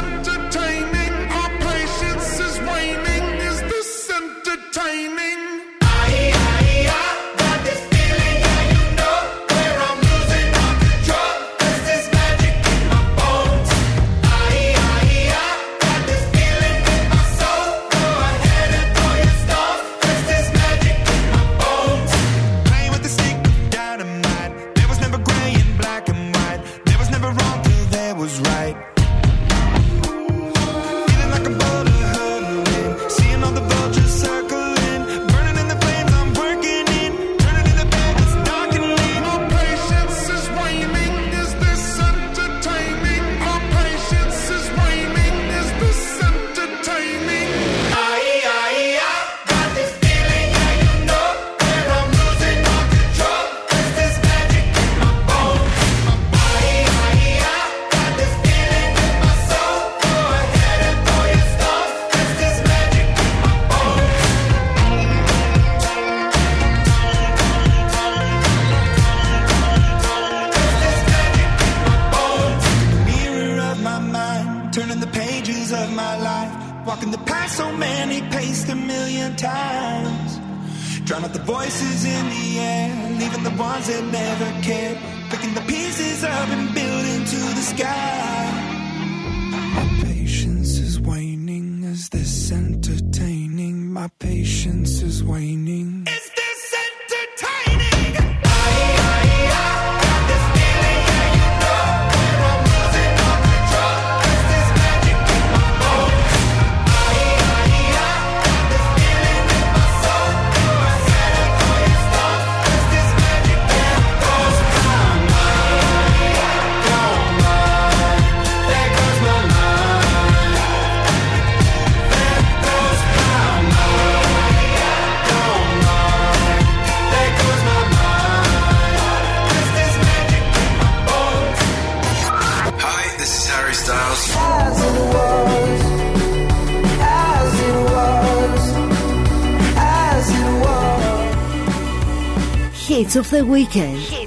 Speaker 23: of the
Speaker 19: weekend.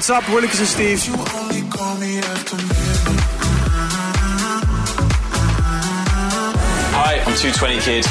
Speaker 24: What's up, Willikers and Steve?
Speaker 20: Hi, I'm 220 Kid.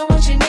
Speaker 25: I want you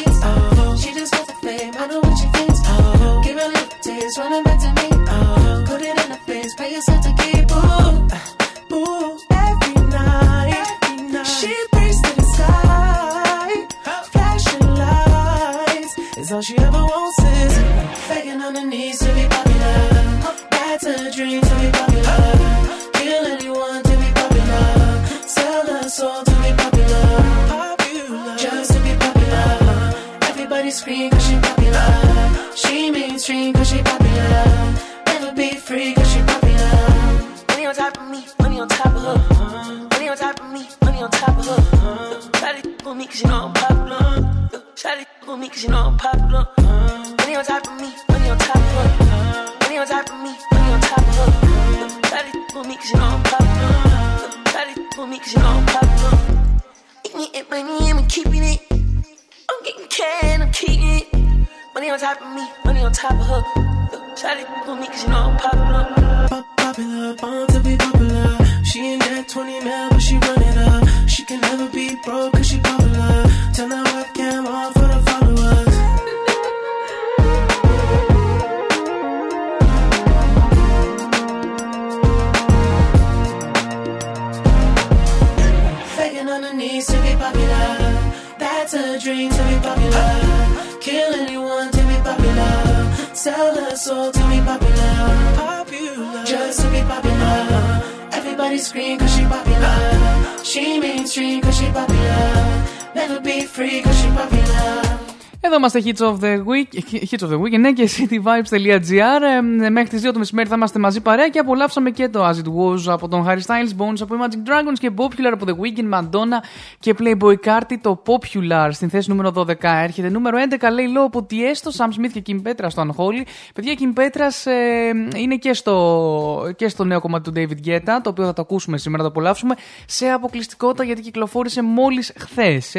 Speaker 8: είμαστε Hits of the Week, Hits of the Week ναι, και cityvibes.gr. Ε, μέχρι τις 2 το μεσημέρι θα είμαστε μαζί παρέα και απολαύσαμε και το As It Was από τον Harry Styles, Bones από Imagine Dragons και Popular από The Weeknd, Madonna και Playboy Carti. Το Popular στην θέση νούμερο 12 έρχεται. Νούμερο 11 λέει λόγω από τι έστω Sam Smith και Kim Petra στο Unholy. Παιδιά, Kim Petras ε, είναι και στο, και στο νέο κομμάτι του David Guetta, το οποίο θα το ακούσουμε σήμερα, θα το απολαύσουμε σε αποκλειστικότητα γιατί κυκλοφόρησε μόλις χθες.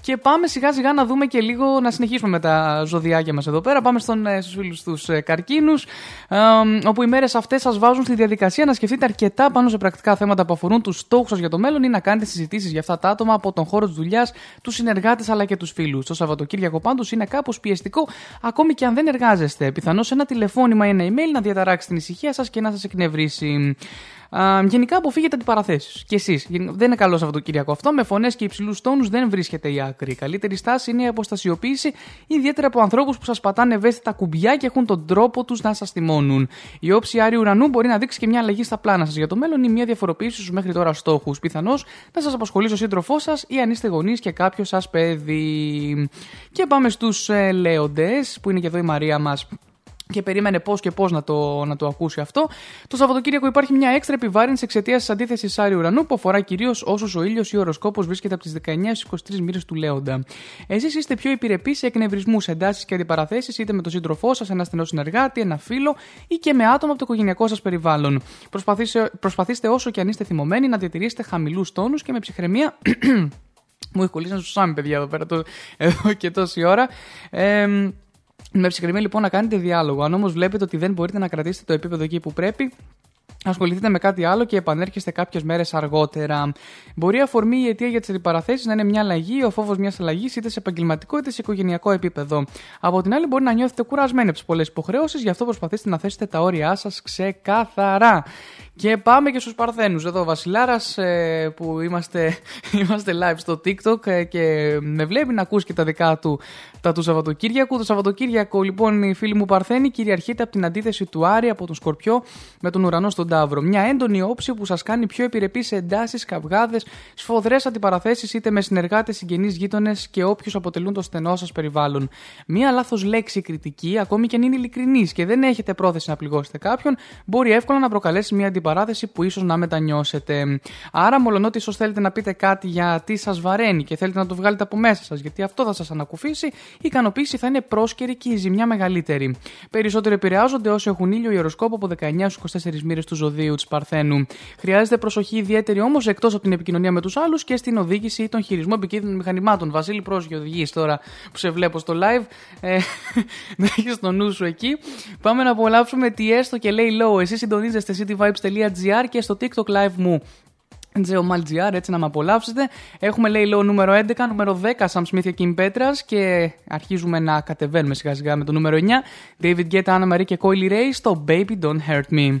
Speaker 8: Και πάμε σιγά σιγά να δούμε και λίγο να συνεχίσουμε με τα ζωδιάκια μας εδώ πέρα. Πάμε στον, ε, στους φίλους τους ε, καρκίνους, ε, όπου οι μέρες αυτές σας βάζουν στη διαδικασία να σκεφτείτε αρκετά πάνω σε πρακτικά θέματα που αφορούν τους στόχους σας για το μέλλον ή να κάνετε συζητήσεις για αυτά τα άτομα από τον χώρο της δουλειάς, τους συνεργάτες αλλά και τους φίλους. Το Σαββατοκύριακο πάντως είναι κάπως πιεστικό, ακόμη και αν δεν εργάζεστε. Πιθανώς ένα τηλεφώνημα ή ένα email να διαταράξει την ησυχία σας και να σας εκνευρίσει. Α, γενικά αποφύγετε αντιπαραθέσεις. Και εσείς. Δεν είναι καλό Σαββατοκύριακο αυτό. Με φωνές και υψηλούς τόνους δεν βρίσκεται η άκρη. Η καλύτερη στάση είναι η αποστασιοποίηση, ιδιαίτερα από ανθρώπους που σας πατάνε ευαίσθητα κουμπιά και έχουν τον τρόπο τους να σας θυμώνουν. Η όψη Άριου Ουρανού μπορεί να δείξει και μια αλλαγή στα πλάνα σας για το μέλλον ή μια διαφοροποίηση στους μέχρι τώρα στόχους. Πιθανώς να σας απασχολήσει ο σύντροφός σας ή αν είστε γονείς και κάποιος σας παιδί. Και πάμε στους ε, λέοντες, που είναι και εδώ η Μαρία μας και περίμενε πώς και πώς να το, να το ακούσει αυτό. Το Σαββατοκύριακο υπάρχει μια έξτρα επιβάρυνση εξαιτίας της αντίθεσης Άριου Ουρανού που αφορά κυρίως όσους ο ήλιος ή ο οροσκόπος βρίσκεται από τις 19 23 μοίρες του Λέοντα. Εσείς είστε πιο επιρρεπεί σε εκνευρισμούς, εντάσεις και αντιπαραθέσεις είτε με τον σύντροφό σας, ένα στενό συνεργάτη, ένα φίλο ή και με άτομα από το οικογενειακό σας περιβάλλον. Προσπαθήστε, προσπαθήστε όσο και αν είστε θυμωμένοι να διατηρήσετε χαμηλούς τόνους και με ψυχραιμία. Μου έχει κολλήσει ένα σουσάμι, παιδιά, εδώ πέρα το, εδώ και τόση ώρα. Ε, με ψυχραιμία λοιπόν να κάνετε διάλογο. Αν όμως βλέπετε ότι δεν μπορείτε να κρατήσετε το επίπεδο εκεί που πρέπει, ασχοληθείτε με κάτι άλλο και επανέρχεστε κάποιες μέρες αργότερα. Μπορεί η αφορμή ή η αιτία για τις αντιπαραθέσεις να είναι μια αλλαγή, ο φόβος μιας αλλαγής είτε σε επαγγελματικό είτε σε οικογενειακό επίπεδο. Από την άλλη, μπορεί να νιώθετε κουρασμένοι από τις πολλές υποχρεώσεις, γι' αυτό προσπαθήστε να θέσετε τα όρια σας ξεκάθαρα. Και πάμε και στους Παρθένους. Εδώ ο Βασιλάρας ε, που είμαστε, είμαστε live στο TikTok ε, και με βλέπει να ακούσει και τα δικά του τα του Σαββατοκύριακου. Το Σαββατοκύριακο, λοιπόν, η φίλη μου Παρθένη κυριαρχείται από την αντίθεση του Άρη από τον Σκορπιό με τον ουρανό στον Ταύρο. Μια έντονη όψη που σας κάνει πιο επιρρεπή σε εντάσεις, καυγάδες, σφοδρές αντιπαραθέσεις είτε με συνεργάτες, συγγενείς, γείτονες και όποιους αποτελούν το στενό σας περιβάλλον. Μια λάθος λέξη κριτική, ακόμη και αν είναι ειλικρινής και δεν έχετε πρόθεση να πληγώσετε κάποιον, μπορεί εύκολα να προκαλέσει μια αντιπαράθεση που ίσως να μετανιώσετε. Άρα, μολονότι ίσως θέλετε να πείτε κάτι για τι σας βαραίνει και θέλετε να το βγάλετε από μέσα σας, γιατί αυτό θα σας ανακουφίσει, η ικανοποίηση θα είναι πρόσκαιρη και η ζημιά μεγαλύτερη. Περισσότερο επηρεάζονται όσοι έχουν ήλιο ιεροσκόπο από 19 24 μοίρες του ζωδίου της Παρθένου. Χρειάζεται προσοχή ιδιαίτερη όμως εκτός από την επικοινωνία με τους άλλους και στην οδήγηση ή τον χειρισμό επικίνδυνων μηχανημάτων. Βασίλη, πρόσεχε οδηγείς τώρα που σε βλέπω στο live. Ε, να έχει το νου σου εκεί. Πάμε να απολαύσουμε τι έστω και λέει low. Εσεί συντονίζεστε cityvibes.gr και στο TikTok live μου. JoMalGR, έτσι να με απολαύσετε. Έχουμε λέει λέω νούμερο 11, νούμερο 10 Sam Smith και Kim Petras και αρχίζουμε να κατεβαίνουμε σιγά σιγά με το νούμερο 9. David Guetta, Anna Marie και Coily Ray στο Baby Don't Hurt me.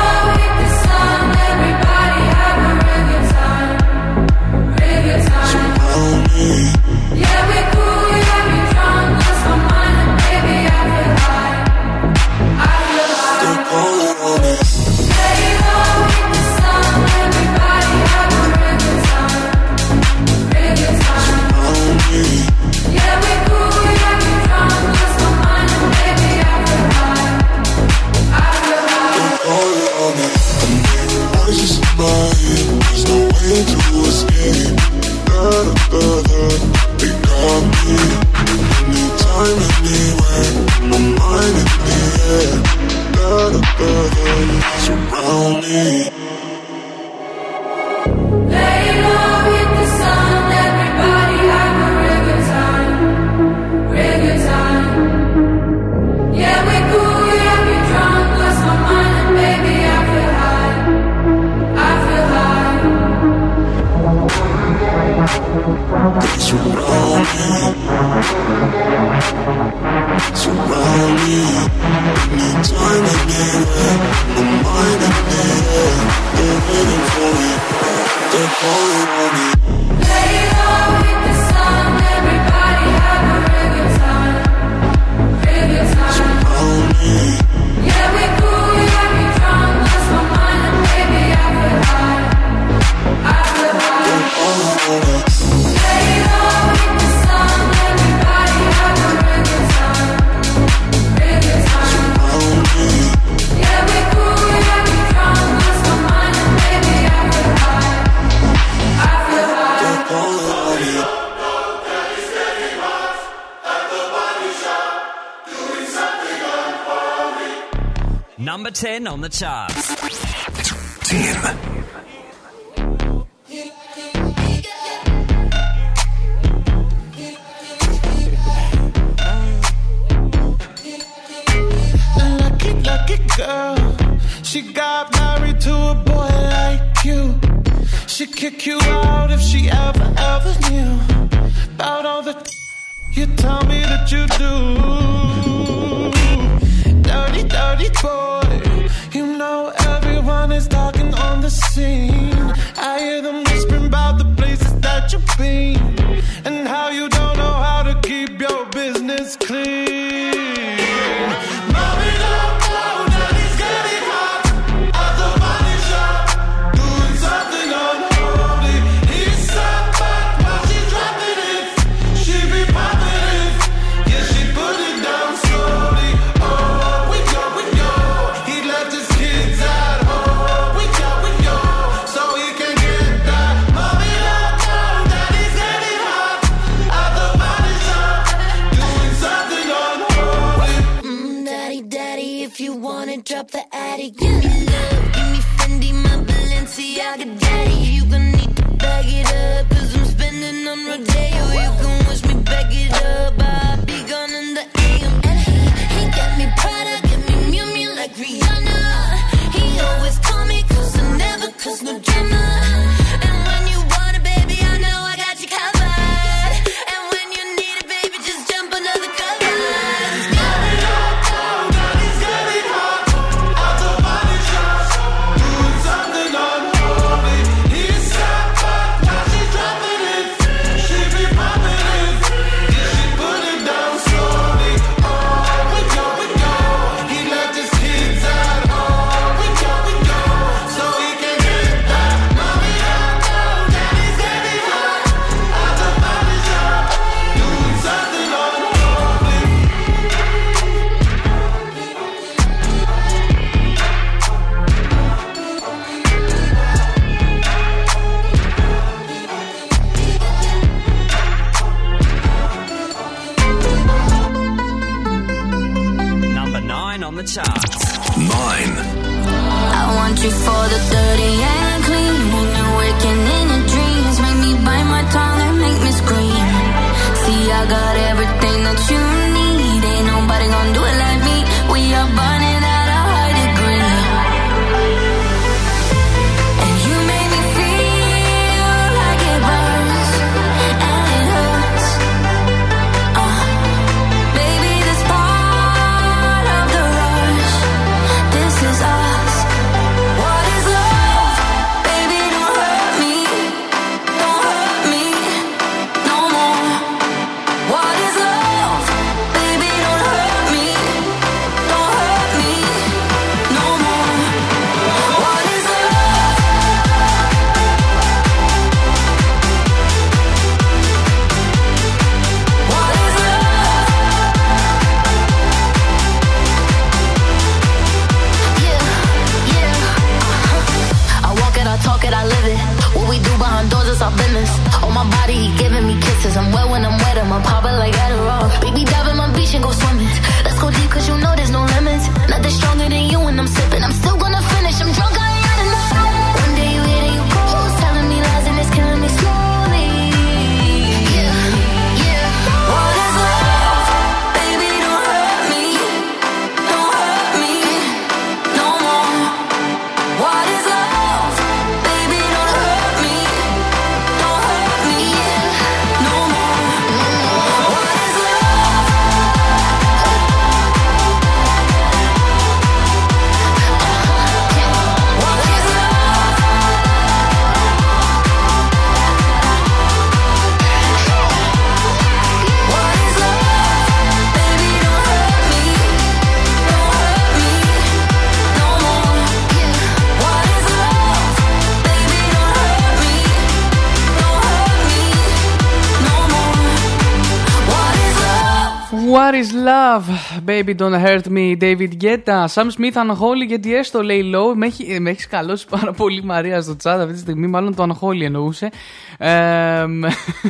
Speaker 16: baby
Speaker 26: don't
Speaker 9: hurt me,
Speaker 8: David Guetta. Sam Smith Unholy γιατί έστω λέει low. Με έχει, με έχεις καλώσει πάρα πολύ η Μαρία στο chat αυτή τη στιγμή. Μάλλον το Unholy εννοούσε. Ε,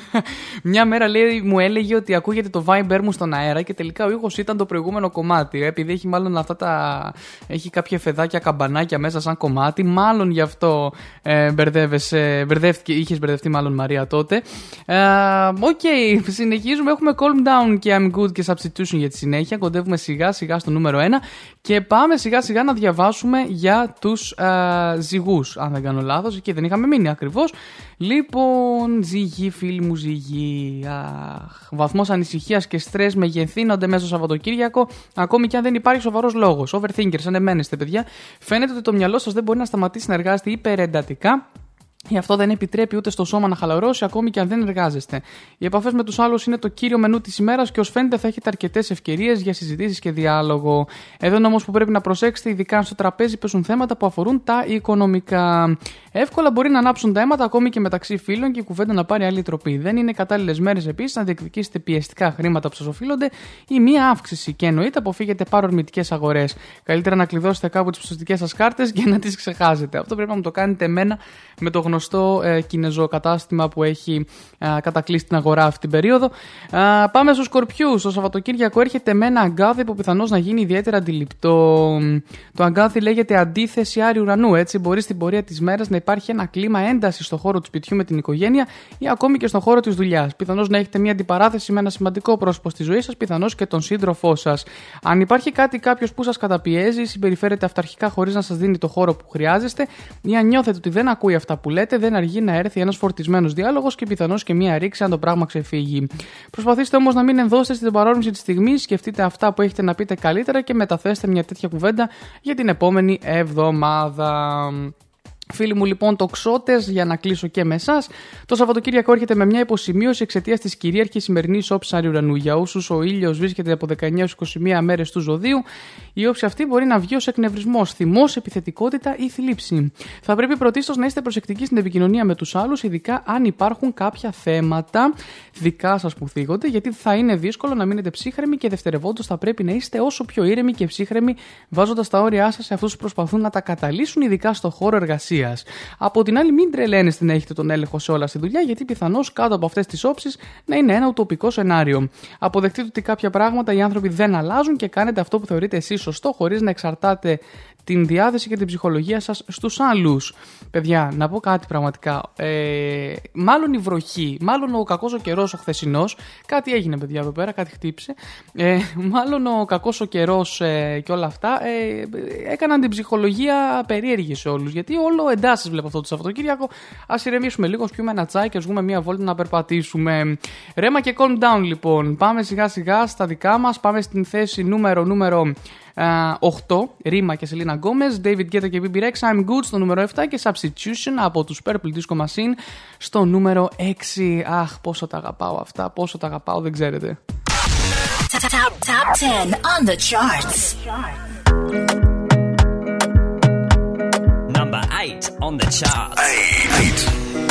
Speaker 8: μια μέρα λέει, μου έλεγε ότι ακούγεται το Viber μου στον αέρα και τελικά ο ήχος ήταν το προηγούμενο κομμάτι. Ε, επειδή έχει μάλλον αυτά τα. Έχει κάποια φεδάκια καμπανάκια μέσα σαν κομμάτι. Μάλλον γι' αυτό ε, μπερδεύεσαι. Μπερδεύτηκε, είχες μπερδευτεί μάλλον Μαρία τότε. Ε, Οκ, συνεχίζουμε. Έχουμε Calm Down και I'm Good και Substitution για τη συνέχεια. Κοντεύουμε σιγά σιγά στο νούμερο 1 και πάμε σιγά σιγά να διαβάσουμε για τους Ζυγούς. Αν δεν κάνω λάθος, εκεί δεν είχαμε μείνει ακριβώς. Λοιπόν, Ζυγοί, φίλοι μου, Ζυγοί. Αχ, βαθμός ανησυχίας και στρες μεγεθύνονται μέσα στο Σαββατοκύριακο, ακόμη και αν δεν υπάρχει σοβαρός λόγος. Overthinkers, αν εμένεστε, παιδιά. Φαίνεται ότι το μυαλό σας δεν μπορεί να σταματήσει να εργάζεται υπερεντατικά Γι' αυτό δεν επιτρέπει ούτε στο σώμα να χαλαρώσει ακόμη και αν δεν εργάζεστε. Οι επαφές με τους άλλους είναι το κύριο μενού της ημέρας και ως φαίνεται θα έχετε αρκετές ευκαιρίες για συζητήσεις και διάλογο. Εδώ είναι όμως που πρέπει να προσέξετε, ειδικά αν στο τραπέζι πέσουν θέματα που αφορούν τα οικονομικά. Εύκολα μπορεί να ανάψουν τα αίματα ακόμη και μεταξύ φίλων και η κουβέντα να πάρει άλλη τροπή. Δεν είναι κατάλληλες μέρες επίσης να διεκδικήσετε πιεστικά χρήματα που σας οφείλονται ή μία αύξηση. Και εννοείται αποφύγετε παρορμητικές αγορές. Καλύτερα να κλειδώσετε κάπου τις πιστοτικέ σας κάρτες και να τις ξεχάσετε. Αυτό πρέπει να μου το κάνετε εμένα με το γνωστό ε, κινέζο κατάστημα που έχει ε, κατακλείσει την αγορά αυτή την περίοδο. Ε, πάμε στους Σκορπιούς. Το Σαββατοκύριακο έρχεται με ένα αγκάθι που πιθανώς να γίνει ιδιαίτερα αντιληπτό. Το αγκάθι λέγεται αντίθεση άρι ουρανού. Έτσι, μπορεί στην πορεία της μέρας να υπάρχει ένα κλίμα έντασης στο χώρο του σπιτιού με την οικογένεια ή ακόμη και στον χώρο της δουλειάς. Πιθανώς να έχετε μια αντιπαράθεση με ένα σημαντικό πρόσωπο στη ζωή σας, πιθανώς και τον σύντροφό σας. Αν υπάρχει κάτι κάποιος που σας καταπιέζει, συμπεριφέρεται αυταρχικά χωρίς να σας δίνει το χώρο που χρειάζεστε, ή αν νιώθετε ότι δεν ακούει αυτά που λέτε, δεν αργεί να έρθει ένας φορτισμένος διάλογος και πιθανώς και μία ρήξη αν το πράγμα ξεφύγει. Προσπαθήστε όμως να μην ενδώσετε στην παρόρμηση της στιγμής, σκεφτείτε αυτά που έχετε να πείτε καλύτερα και μεταθέστε μια τέτοια κουβέντα για την επόμενη εβδομάδα. Φίλοι μου, λοιπόν, το ξότε για να κλείσω και με εσάς. Το Σαββατοκύριακο έρχεται με μια υποσημείωση εξαιτίας της κυρίαρχης σημερινής όψης αριουρανού. Για όσους ο ήλιος βρίσκεται από 19 21 μέρες του ζωδίου, η όψη αυτή μπορεί να βγει ως εκνευρισμό, θυμός, επιθετικότητα ή θλίψη. Θα πρέπει πρωτίστως να είστε προσεκτικοί στην επικοινωνία με τους άλλους, ειδικά αν υπάρχουν κάποια θέματα δικά σας που θίγονται, γιατί θα είναι δύσκολο να μείνετε ψύχρεμοι και δευτερευόντως θα πρέπει να είστε όσο πιο ήρεμοι και ψύχρεμοι, βάζοντας τα όρια σας σε αυτούς που προσπαθούν να τα καταλύσουν, ειδικά στο χώρο εργασίας. Από την άλλη, μην τρελαίνεστε να έχετε τον έλεγχο σε όλα στη δουλειά, γιατί πιθανώς κάτω από αυτές τις όψεις να είναι ένα ουτοπικό σενάριο. Αποδεχτείτε ότι κάποια πράγματα οι άνθρωποι δεν αλλάζουν και κάνετε αυτό που θεωρείτε εσείς σωστό, χωρίς να εξαρτάτε την διάθεση και την ψυχολογία σας στους άλλους. Παιδιά, να πω κάτι πραγματικά. Ε, μάλλον η βροχή, μάλλον ο κακός ο καιρός ο χθεσινός, κάτι έγινε παιδιά εδώ πέρα, κάτι χτύπησε. Ε, μάλλον ο κακός ο καιρός ε, και όλα αυτά ε, έκαναν την ψυχολογία περίεργη σε όλους. Γιατί όλο εντάσεις βλέπω αυτό το Σαββατοκύριακο. Ας ηρεμήσουμε λίγο, ας πιούμε ένα τσάι και ας βγούμε μια βόλτα να περπατήσουμε. Rema και calm down λοιπόν. Πάμε σιγά σιγά στα δικά μας, πάμε στην θέση νούμερο νούμερο 8, Rema και Selena Gomez, David Guetta και Bebe Rexha, I'm Good στο νούμερο 7 και Substitution από τους Purple Disco Machine στο νούμερο 6. Αχ, πόσο τα αγαπάω αυτά, πόσο τα αγαπάω, δεν ξέρετε.
Speaker 7: Top, top 10 on the charts.
Speaker 27: Number 8 on the charts.
Speaker 28: Eight.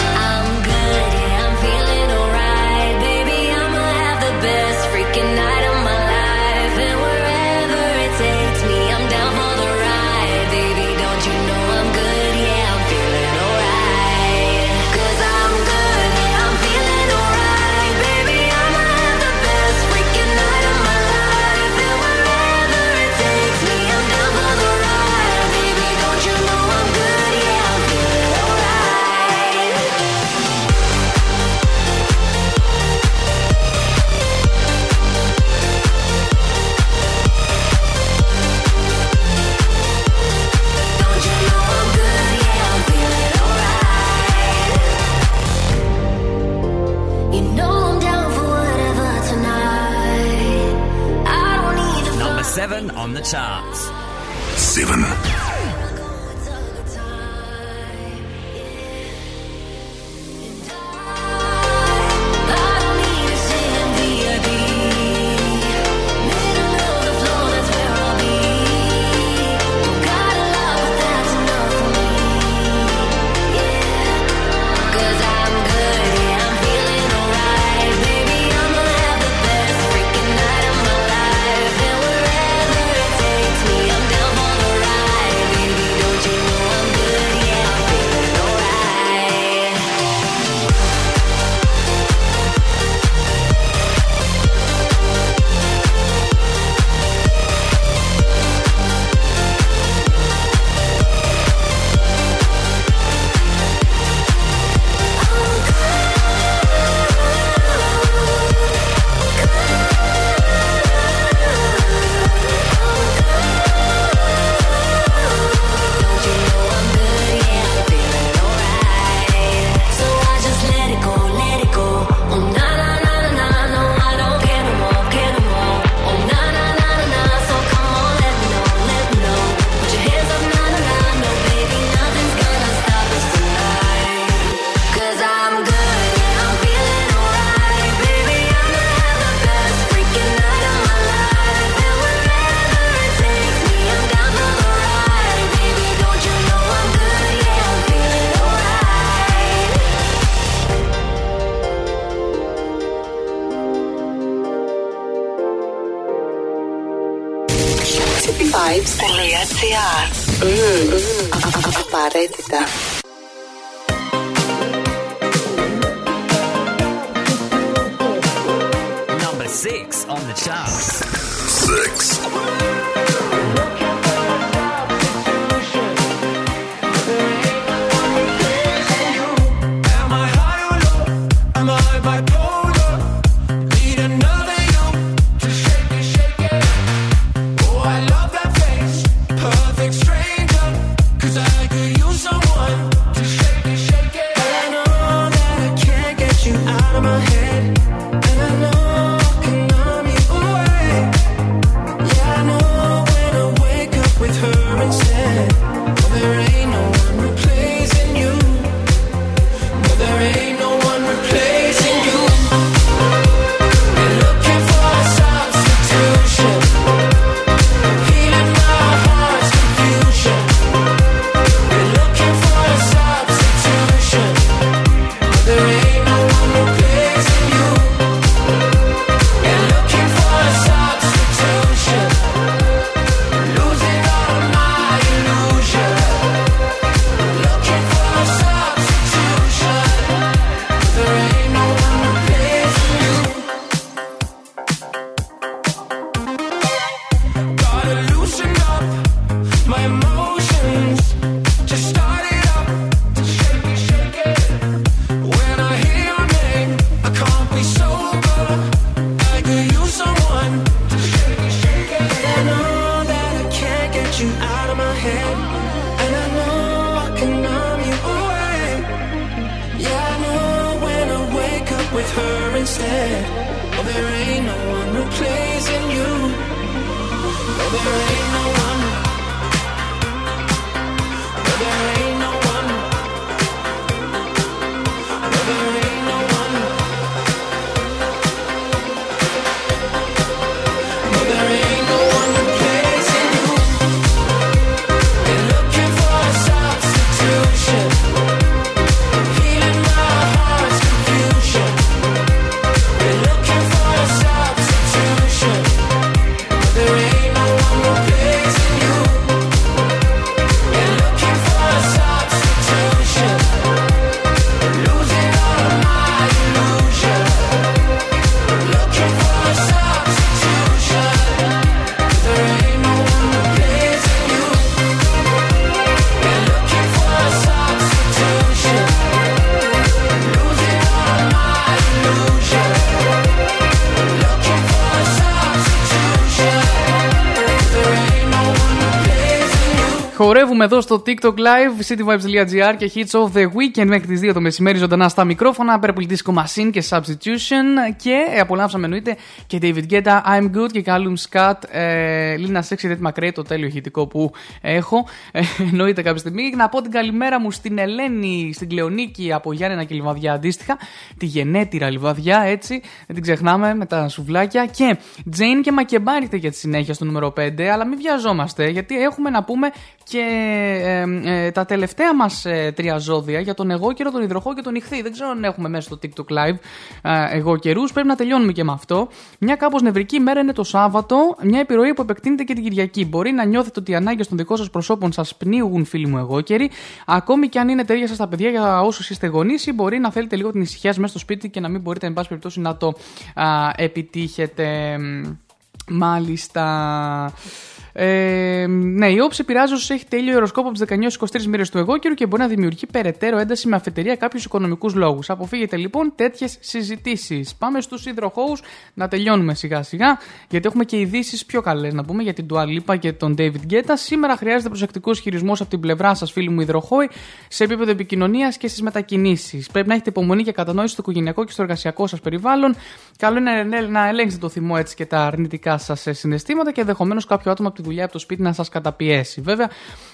Speaker 8: Στο TikTok Live, cityvibes.gr και hits of the weekend μέχρι τις 2 το μεσημέρι ζωντανά στα μικρόφωνα. Purple Disco Machine και Substitution. Και απολαύσαμε εννοείται και David Guetta, I'm Good και Callum Scott. Ε, Λίνα Sexy Red McRae, το τέλειο ηχητικό που έχω. Ε, εννοείται κάποια στιγμή. Να πω την καλημέρα μου στην Ελένη, στην Κλεονίκη από Γιάννενα και Λιβαδιά αντίστοιχα τη γενέτειρα λιβαδιά, έτσι, δεν την ξεχνάμε με τα σουβλάκια. Και Τζέιν και Μακεμπάριτε για τη συνέχεια στο νούμερο 5, αλλά μην βιαζόμαστε, γιατί έχουμε να πούμε και ε, ε, τα τελευταία μας ε, τρία ζώδια για τον εγώ καιρό, τον υδροχό και τον ηχθή. Δεν ξέρω αν έχουμε μέσα στο TikTok Live ε, εγώ καιρούς. Πρέπει να τελειώνουμε και με αυτό. Μια κάπως νευρική μέρα είναι το Σάββατο, μια επιρροή που επεκτείνεται και την Κυριακή. Μπορεί να νιώθετε ότι οι ανάγκες των δικών σας προσώπων σας πνίγουν, φίλοι μου εγώ καιροι. ακόμη και αν είναι τέτοια σας τα παιδιά για όσους είστε γονείς ή μπορεί να θέλετε λίγο την ησυχία μέσα στο σπίτι και να μην μπορείτε, εν πάση περιπτώσει, να το α, επιτύχετε. Μάλιστα. Ε, ναι, η όψη επηρεάζει όσους έχει τέλειο οροσκόπο από τις 19-23 μοίρες του εγώ καιρού και μπορεί να δημιουργεί περαιτέρω ένταση με αφετηρία κάποιους οικονομικούς λόγους. Αποφύγετε λοιπόν τέτοιες συζητήσεις. Πάμε στους υδροχώους να τελειώνουμε σιγά σιγά, γιατί έχουμε και ειδήσει πιο καλές να πούμε για την Dua και τον David Guetta. Σήμερα χρειάζεται προσεκτικός χειρισμός από την πλευρά σας, φίλοι μου υδροχώοι, σε επίπεδο επικοινωνίας και στις μετακινήσεις. Πρέπει να έχετε υπομονή και κατανόηση στο οικογενειακό και στο εργασιακό σας περιβάλλον. Καλό είναι να ελέγξετε το θυμό έτσι και τα αρνητικά σας συναισθήματα και ενδεχομένως κάποιο άτομο από τη δουλειά από το σπίτι να σας καταπιέσει. Βέβαια,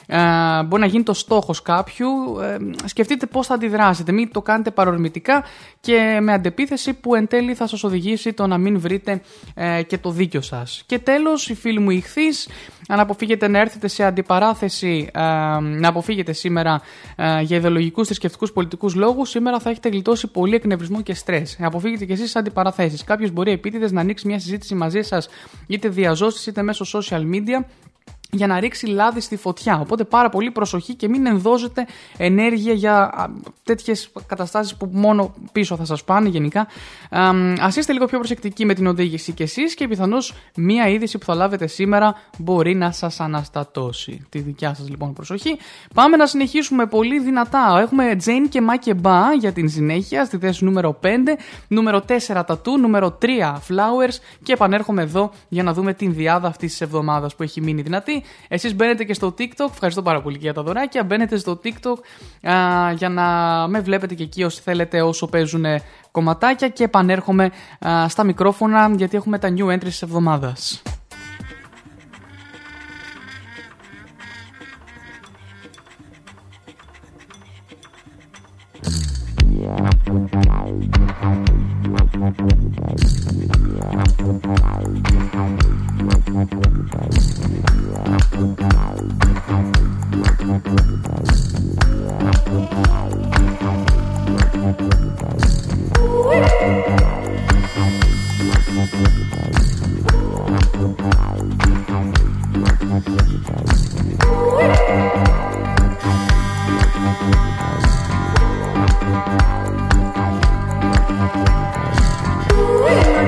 Speaker 8: ε, μπορεί να γίνει το στόχος κάποιου. Ε, σκεφτείτε πώς θα αντιδράσετε. Μην το κάνετε παρορμητικά και με αντεπίθεση που εν τέλει θα σας οδηγήσει το να μην βρείτε ε, και το δίκιο σας. Και τέλος, οι φίλοι μου ηχθείς, αν αποφύγετε να έρθετε σε αντιπαράθεση, ε, να αποφύγετε σήμερα ε, για ιδεολογικούς, θρησκευτικούς, πολιτικούς λόγους, σήμερα θα έχετε γλιτώσει πολύ εκνευρισμό και στρες. Αποφύγετε κι εσείς αντιπαραθέσεις. Κάποιος μπορεί επίτηδες να ανοίξει μια συζήτηση μαζί σας, είτε διαζώσει είτε μέσω social media Familie για να ρίξει λάδι στη φωτιά. Οπότε πάρα πολύ προσοχή και μην ενδώζετε ενέργεια για τέτοιες καταστάσεις που μόνο πίσω θα σας πάνε γενικά. Α είστε λίγο πιο προσεκτικοί με την οδήγηση κι εσείς και πιθανώς μία είδηση που θα λάβετε σήμερα μπορεί να σας αναστατώσει. Τη δικιά σας λοιπόν προσοχή. Πάμε να συνεχίσουμε πολύ δυνατά. Έχουμε Jane και Μάκε Μπα για την συνέχεια στη θέση νούμερο 5, νούμερο 4 Τατού, νούμερο 3 Flowers και επανέρχομαι εδώ για να δούμε την διάδα αυτής της εβδομάδας που έχει μείνει δυνατή. Εσείς μπαίνετε και στο TikTok. Ευχαριστώ πάρα πολύ για τα δωράκια. Μπαίνετε στο TikTok α, για να με βλέπετε και εκεί όσοι θέλετε όσο παίζουν κομματάκια. Και επανέρχομαι α, στα μικρόφωνα γιατί έχουμε τα new entries
Speaker 4: της εβδομάδας.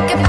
Speaker 4: Goodbye.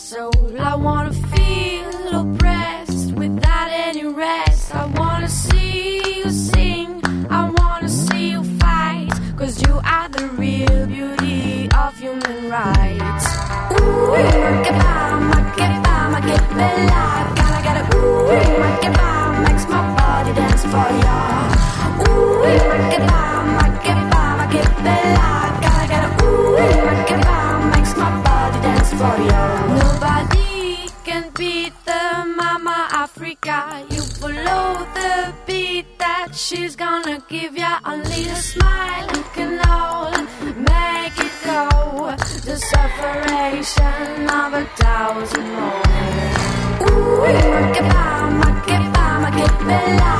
Speaker 4: soul. I wanna feel oppressed without any rest. I wanna see you sing. I wanna see you fight. Cause you are the real beauty of human rights. Ooh, makeba, makeba, makebela. Gotta get a ooh, makeba, makes my body dance for ya. Ooh, makeba, makeba, makebela. Gotta get a ooh, makeba, makes my body dance for ya. Give ya. Only a smile and can all make it go. The separation of a thousand more. Ooh, makeba, makeba, makebela. Gotta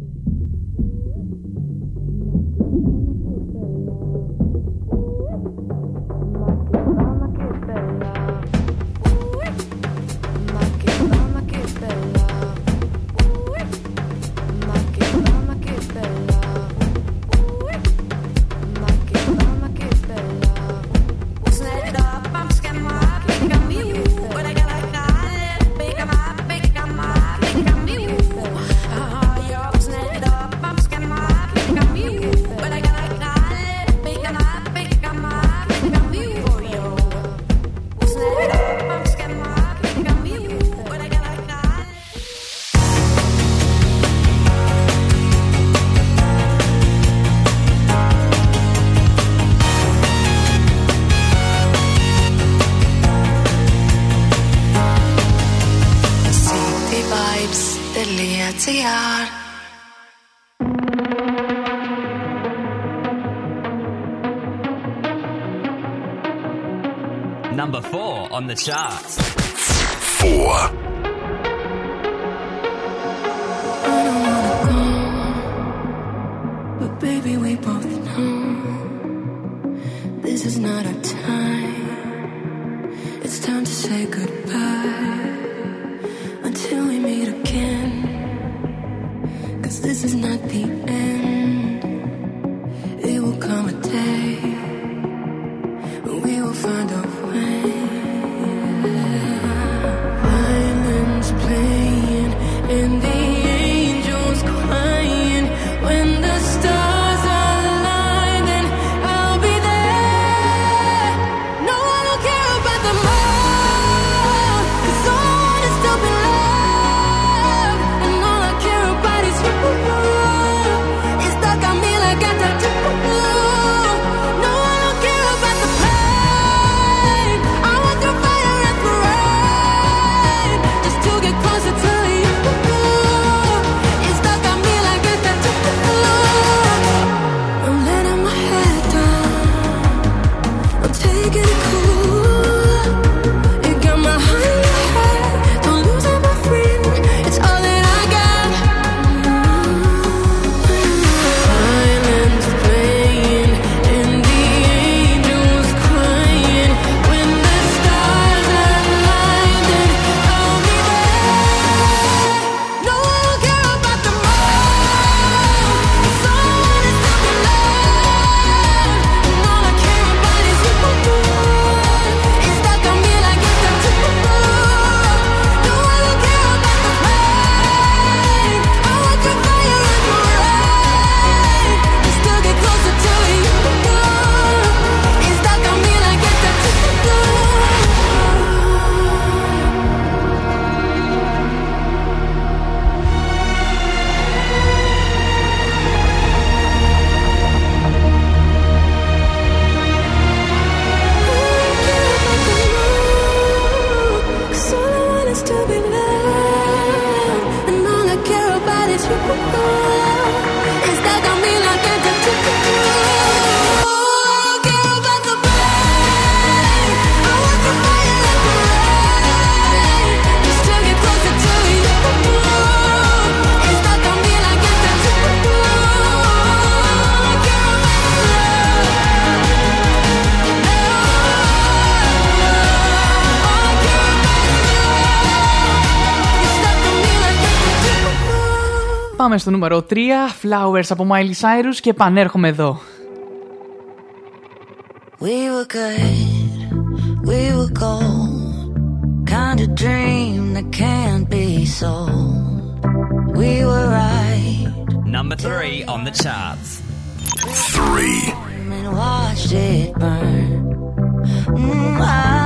Speaker 27: number four on the charts.
Speaker 24: Four.
Speaker 20: Baby, we both know this is not our time. It's time to say goodbye until we meet again. Cause this is not the end.
Speaker 8: Πάμε στο νούμερο 3, Flowers από Miley Cyrus και επανέρχομαι εδώ.
Speaker 3: We were good, we were gold Kind of dream that can't be sold We were right
Speaker 27: Number 3 on the charts
Speaker 24: 3
Speaker 3: And watched it burn mm, I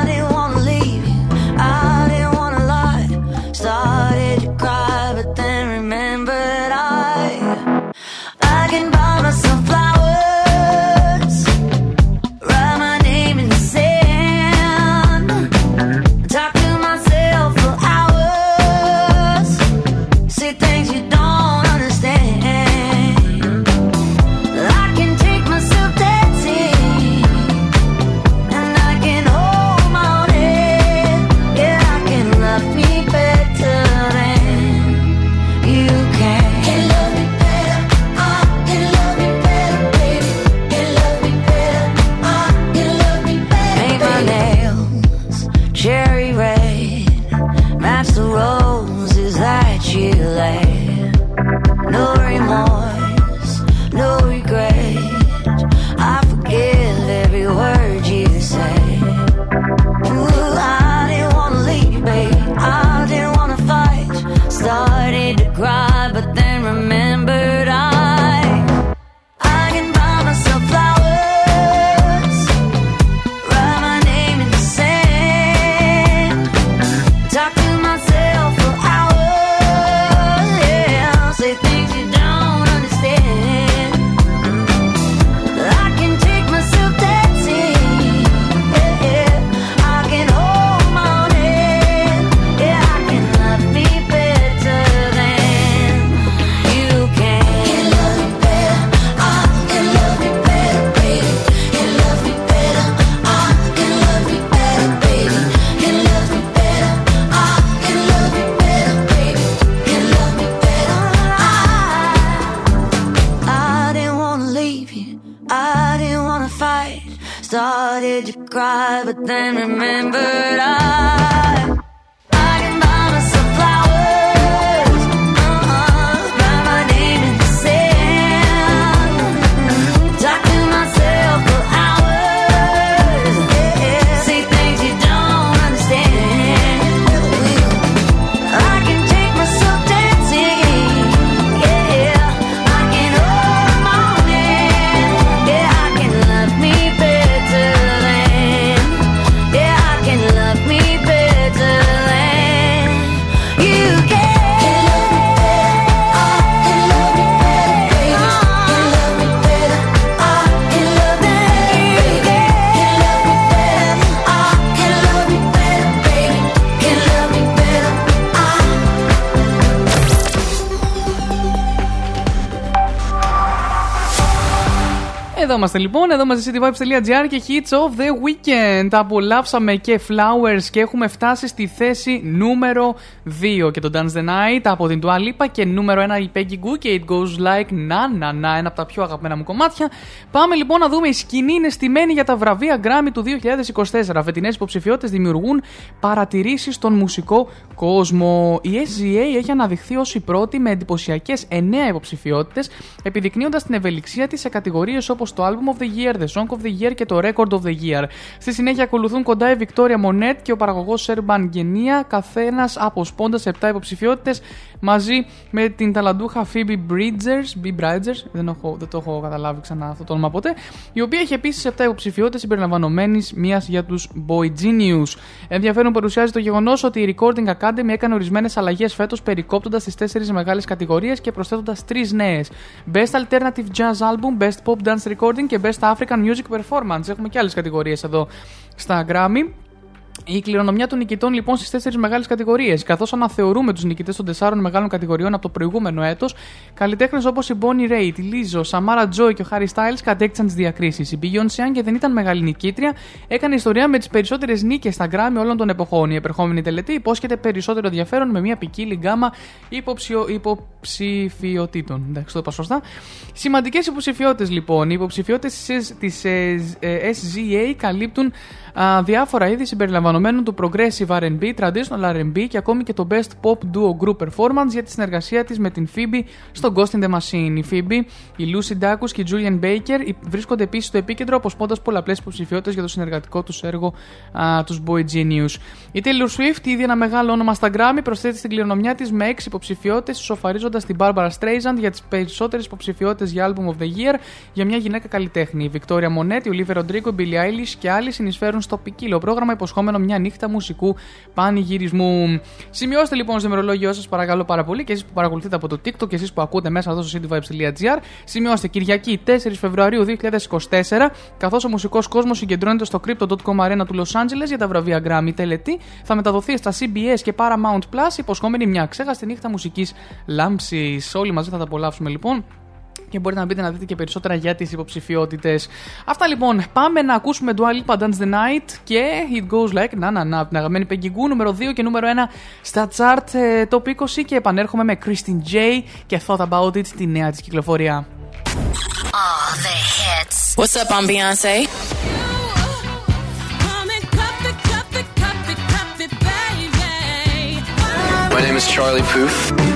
Speaker 8: Εδώ είμαστε λοιπόν, εδώ μαζί cityvibes.gr και hits of the weekend. Απολαύσαμε και flowers και έχουμε φτάσει στη θέση νούμερο 2 και το Dance the Night από την Dua Lipa και νούμερο 1 η Peggy Goo και It Goes Like Na Na Na, ένα από τα πιο αγαπημένα μου κομμάτια. Πάμε λοιπόν να δούμε, η σκηνή είναι στημένη για τα βραβεία Grammy του 2024. Φετινέ υποψηφιότητες δημιουργούν παρατηρήσεις στον μουσικό κόσμο. Η SGA έχει αναδειχθεί ως η πρώτη με εντυπωσιακές 9 υποψηφιότητες, επιδεικνύοντας την ευελιξία της σε κατηγορίες όπως το Album of the Year, The Song of the Year και το Record of the Year. Στη συνέχεια ακολουθούν κοντά η Victoria Monet και ο παραγωγός Serban Genia, καθένας αποσπώντας 7 υποψηφιότητες μαζί με την ταλαντούχα Phoebe Bridgers, B. Bridgers, δεν, έχω, δεν το έχω καταλάβει ξανά αυτό το όνομα ποτέ, η οποία έχει επίσης 7 υποψηφιότητες συμπεριλαμβανομένης μία για τους Boy Genius. Ενδιαφέρον παρουσιάζει το γεγονός ότι η Recording Academy έκανε ορισμένες αλλαγές φέτος περικόπτοντας τις 4 μεγάλες κατηγορίες και προσθέτοντας 3 νέες. Best Alternative Jazz Album, Best Pop Dance Recording και Best African Music Performance. Έχουμε και άλλες κατηγορίες εδώ στα Grammy. Η κληρονομιά των νικητών λοιπόν στις τέσσερις μεγάλες κατηγορίες. Καθώς αναθεωρούμε τους νικητές των τεσσάρων μεγάλων κατηγοριών από το προηγούμενο έτος, καλλιτέχνες όπως η Bonnie Raitt, η Lizzo, Samara Joy και ο Harry Styles κατέκτησαν τις διακρίσεις. Η Beyoncé, αν και δεν ήταν μεγάλη νικήτρια, έκανε ιστορία με τις περισσότερες νίκες στα Grammy όλων των εποχών. Η επερχόμενη τελετή υπόσχεται περισσότερο ενδιαφέρον με μια ποικίλη γκάμα υποψιο... υποψηφιωτήτων. Εντάξει, το είπα σωστά. Σημαντικές υποψηφιότητες λοιπόν. Οι υποψηφιότητες της SGA καλύπτουν α, διάφορα είδη συμπεριλαμβανομένου του Progressive RB, Traditional RB και ακόμη και το Best Pop Duo Group Performance για τη συνεργασία της με την Phoebe στο Ghost in the Machine. Η Phoebe, η Lucy Dacus και η Julian Baker βρίσκονται επίσης στο επίκεντρο αποσπώντας πολλαπλές υποψηφιότητες για το συνεργατικό τους έργο τους Boy Genius. Η Taylor Swift, ήδη ένα μεγάλο όνομα στα Grammy, προσθέτει στην κληρονομιά της με 6 υποψηφιότητες, ισοφαρίζοντα την Barbara Streisand για τις περισσότερες υποψηφιότητες για Album of the Year για μια γυναίκα καλλιτέχνη. Η Victoria Monet, η Olivia Rodrigo, η Billie Eilish και άλλοι συνεισφέρουν στο ποικίλο πρόγραμμα υποσχόμενο μια νύχτα μουσικού πανηγυρισμού. Σημειώστε λοιπόν στο ημερολόγιο σας παρακαλώ πάρα πολύ και εσείς που παρακολουθείτε από το TikTok και εσείς που ακούτε μέσα εδώ στο cityvibes.gr. Σημειώστε Κυριακή 4 Φεβρουαρίου 2024, καθώς ο μουσικός κόσμος συγκεντρώνεται στο Crypto.com Arena του Los Angeles για τα βραβεία Grammy τελετή, θα μεταδοθεί στα CBS και Paramount Plus, υποσχόμενη μια ξέχαστη νύχτα μουσικής λάμψης. Όλοι μαζί θα τα απολαύσουμε λοιπόν και μπορείτε να μπείτε να δείτε και περισσότερα για τις υποψηφιότητες. Αυτά λοιπόν, πάμε να ακούσουμε Dua Lipa Dance the Night και It Goes Like Na Na Na την αγαπημένη Peggy νούμερο 2 και νούμερο 1 στα chart ε, top 20 και επανέρχομαι με Christine J και Thought About It, τη νέα της κυκλοφορία.
Speaker 7: All the hits.
Speaker 29: What's up, I'm Beyonce;
Speaker 4: My
Speaker 5: name is Charlie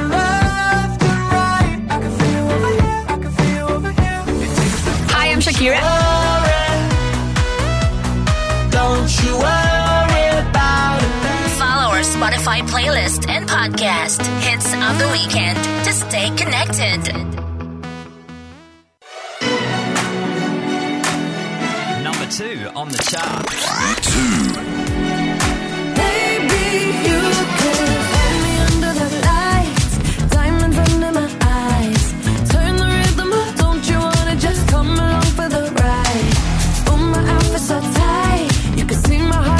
Speaker 2: I'm Shakira. Follow our Spotify playlist and podcast, Hits of the Weekend, to stay connected.
Speaker 27: Number two on the chart.
Speaker 3: Two.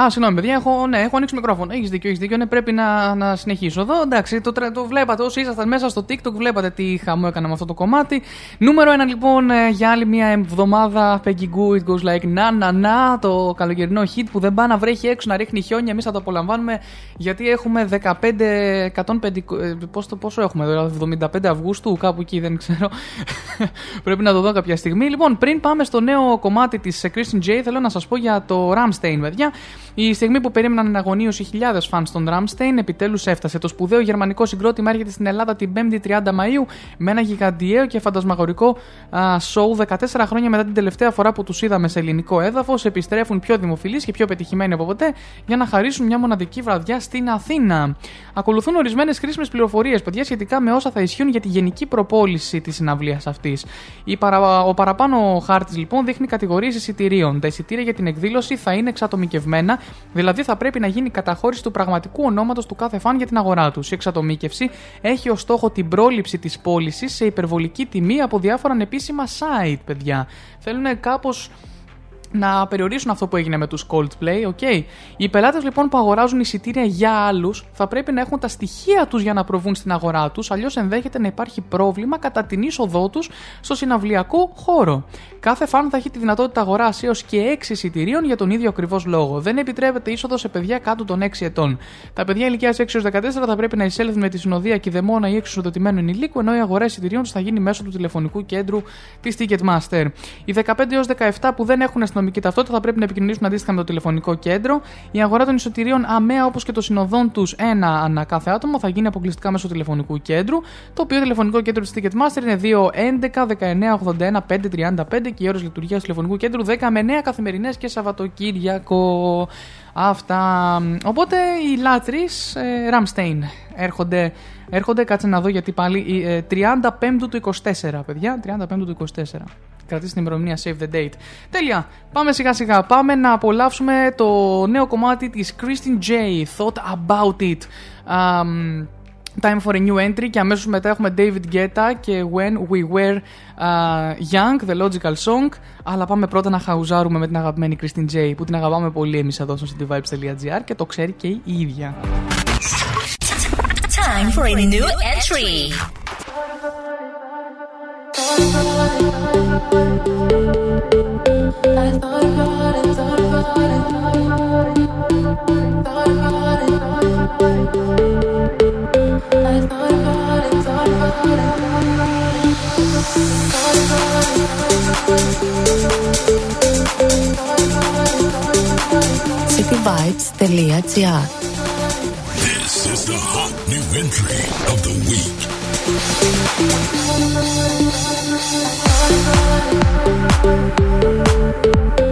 Speaker 8: Α, συγγνώμη, παιδιά, έχω, ναι, έχω ανοίξει μικρόφωνο. Έχεις δίκιο, έχεις δίκιο. Ναι, πρέπει να, να συνεχίσω εδώ. Εντάξει, το, τρε- το βλέπατε όσοι ήσασταν μέσα στο TikTok, βλέπατε τι χαμό έκανα με αυτό το κομμάτι. Νούμερο ένα, λοιπόν, ε, για άλλη μια εβδομάδα. Peggy Goo, it goes like na na na. Το καλοκαιρινό hit που δεν πάει να βρέχει έξω να ρίχνει χιόνια. Εμείς θα το απολαμβάνουμε γιατί έχουμε 15. 105, ε, πώς το, πόσο έχουμε, δηλαδή 75 Αυγούστου, κάπου εκεί δεν ξέρω. Πρέπει να το δω κάποια στιγμή. Λοιπόν, πριν πάμε στο νέο κομμάτι της Christian J, θέλω να σας πω για το Ramstein, παιδιά. Η στιγμή που περίμεναν αναγωνίωση χιλιάδες φαν στον Ramstein, επιτέλους έφτασε. Το σπουδαίο γερμανικό συγκρότημα έρχεται στην Ελλάδα την 5η 30 Μαου με ένα γιγαντιαίο και φαντασμαγορικό α, show. 14 χρόνια μετά την τελευταία φορά που τους είδαμε σε ελληνικό έδαφος, επιστρέφουν πιο δημοφιλείς και πιο πετυχημένοι από ποτέ για να χαρίσουν μια μοναδική βραδιά στην Αθήνα. Ακολουθούν ορισμένες χρήσιμες πληροφορίες, παιδιά, σχετικά με όσα θα ισχύουν για τη γενική προπόληση της συναυλίας αυτής. Παρα... Ο παραπάνω χάρτης λοιπόν δείχνει κατηγορίες εισιτηρίων. Τα εισιτήρια για την εκδήλωση θα είναι εξατομικευμένα, δηλαδή θα πρέπει να γίνει καταχώρηση του πραγματικού ονόματος του κάθε φαν για την αγορά τους. Η εξατομίκευση έχει ως στόχο την πρόληψη της πώλησης σε υπερβολική τιμή από διάφορα ανεπίσημα site, παιδιά. Θέλουν κάπως να περιορίσουν αυτό που έγινε με τους Coldplay, ok. Οι πελάτες λοιπόν που αγοράζουν εισιτήρια για άλλους θα πρέπει να έχουν τα στοιχεία τους για να προβούν στην αγορά τους, αλλιώς ενδέχεται να υπάρχει πρόβλημα κατά την είσοδό τους στο συναυλιακό χώρο. Κάθε φαν θα έχει τη δυνατότητα αγοράς έως και 6 εισιτηρίων για τον ίδιο ακριβώς λόγο. Δεν επιτρέπεται είσοδο σε παιδιά κάτω των 6 ετών. Τα παιδιά ηλικίας 6 έως 14 θα πρέπει να εισέλθουν με τη συνοδεία κηδεμόνα ή εξουσιοδοτημένου ενηλίκου, ενώ η αγορά εισιτηρίων θα γίνει μέσω του τηλεφωνικού κέντρου της Ticketmaster. Οι 15 έως 17 που δεν έχουν αστυνομική ταυτότητα θα πρέπει να επικοινωνήσουν αντίστοιχα με το τηλεφωνικό κέντρο. Η αγορά των εισιτηρίων αμαία όπως και των συνοδών τους ένα ανά κάθε άτομο θα γίνει αποκλειστικά μέσω τηλεφωνικού κέντρου. Το οποίο τηλεφωνικό κέντρο της Ticketmaster είναι 211 19 81 535 και οι ώρε λειτουργίας του τηλεφωνικού κέντρου 10 με 9 καθημερινές και Σαββατοκύριακο. Αυτά. Οπότε οι λάτρεις ε, Ramstein έρχονται, έρχονται, κάτσε να δω γιατί πάλι, ε, 35 του 24, παιδιά, 35 του 24. Κρατήστε την ημερομηνία Save the date. Τέλεια. Πάμε σιγά σιγά. Πάμε να απολαύσουμε το νέο κομμάτι της Christine J. Thought about it. Um, Time for a new entry και αμέσως μετά έχουμε David Guetta και When We Were uh, Young, The Logical Song. Αλλά πάμε πρώτα να χαουζάρουμε με την αγαπημένη Christine J που την αγαπάμε πολύ εμείς εδώ στο cityvibes.gr και το ξέρει και η ίδια.
Speaker 7: Time for a new entry.
Speaker 24: This is the hot new entry of the week.
Speaker 29: Thank you.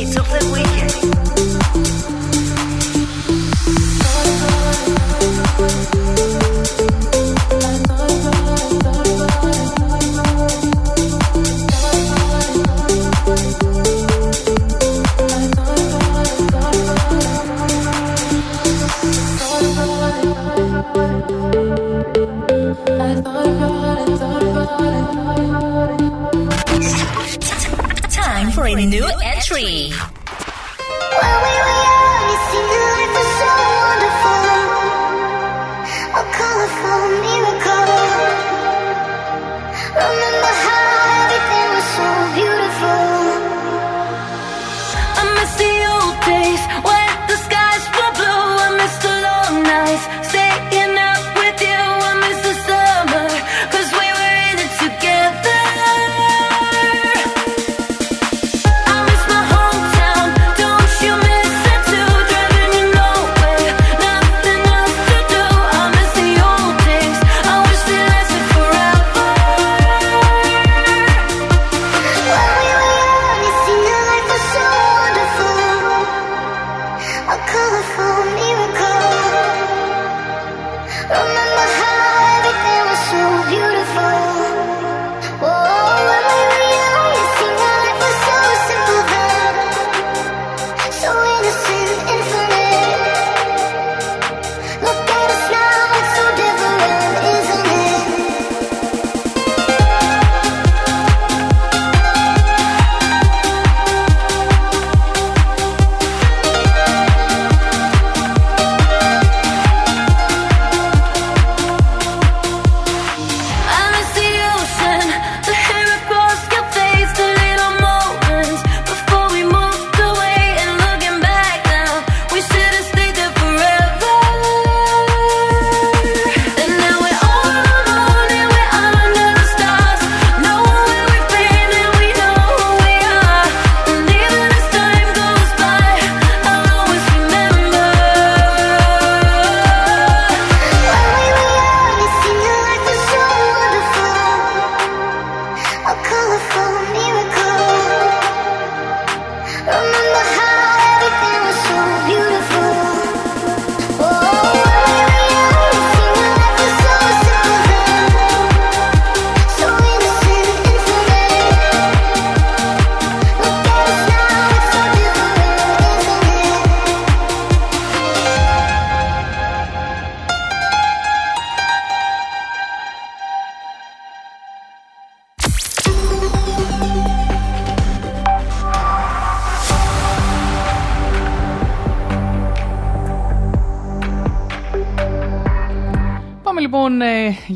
Speaker 7: New entry.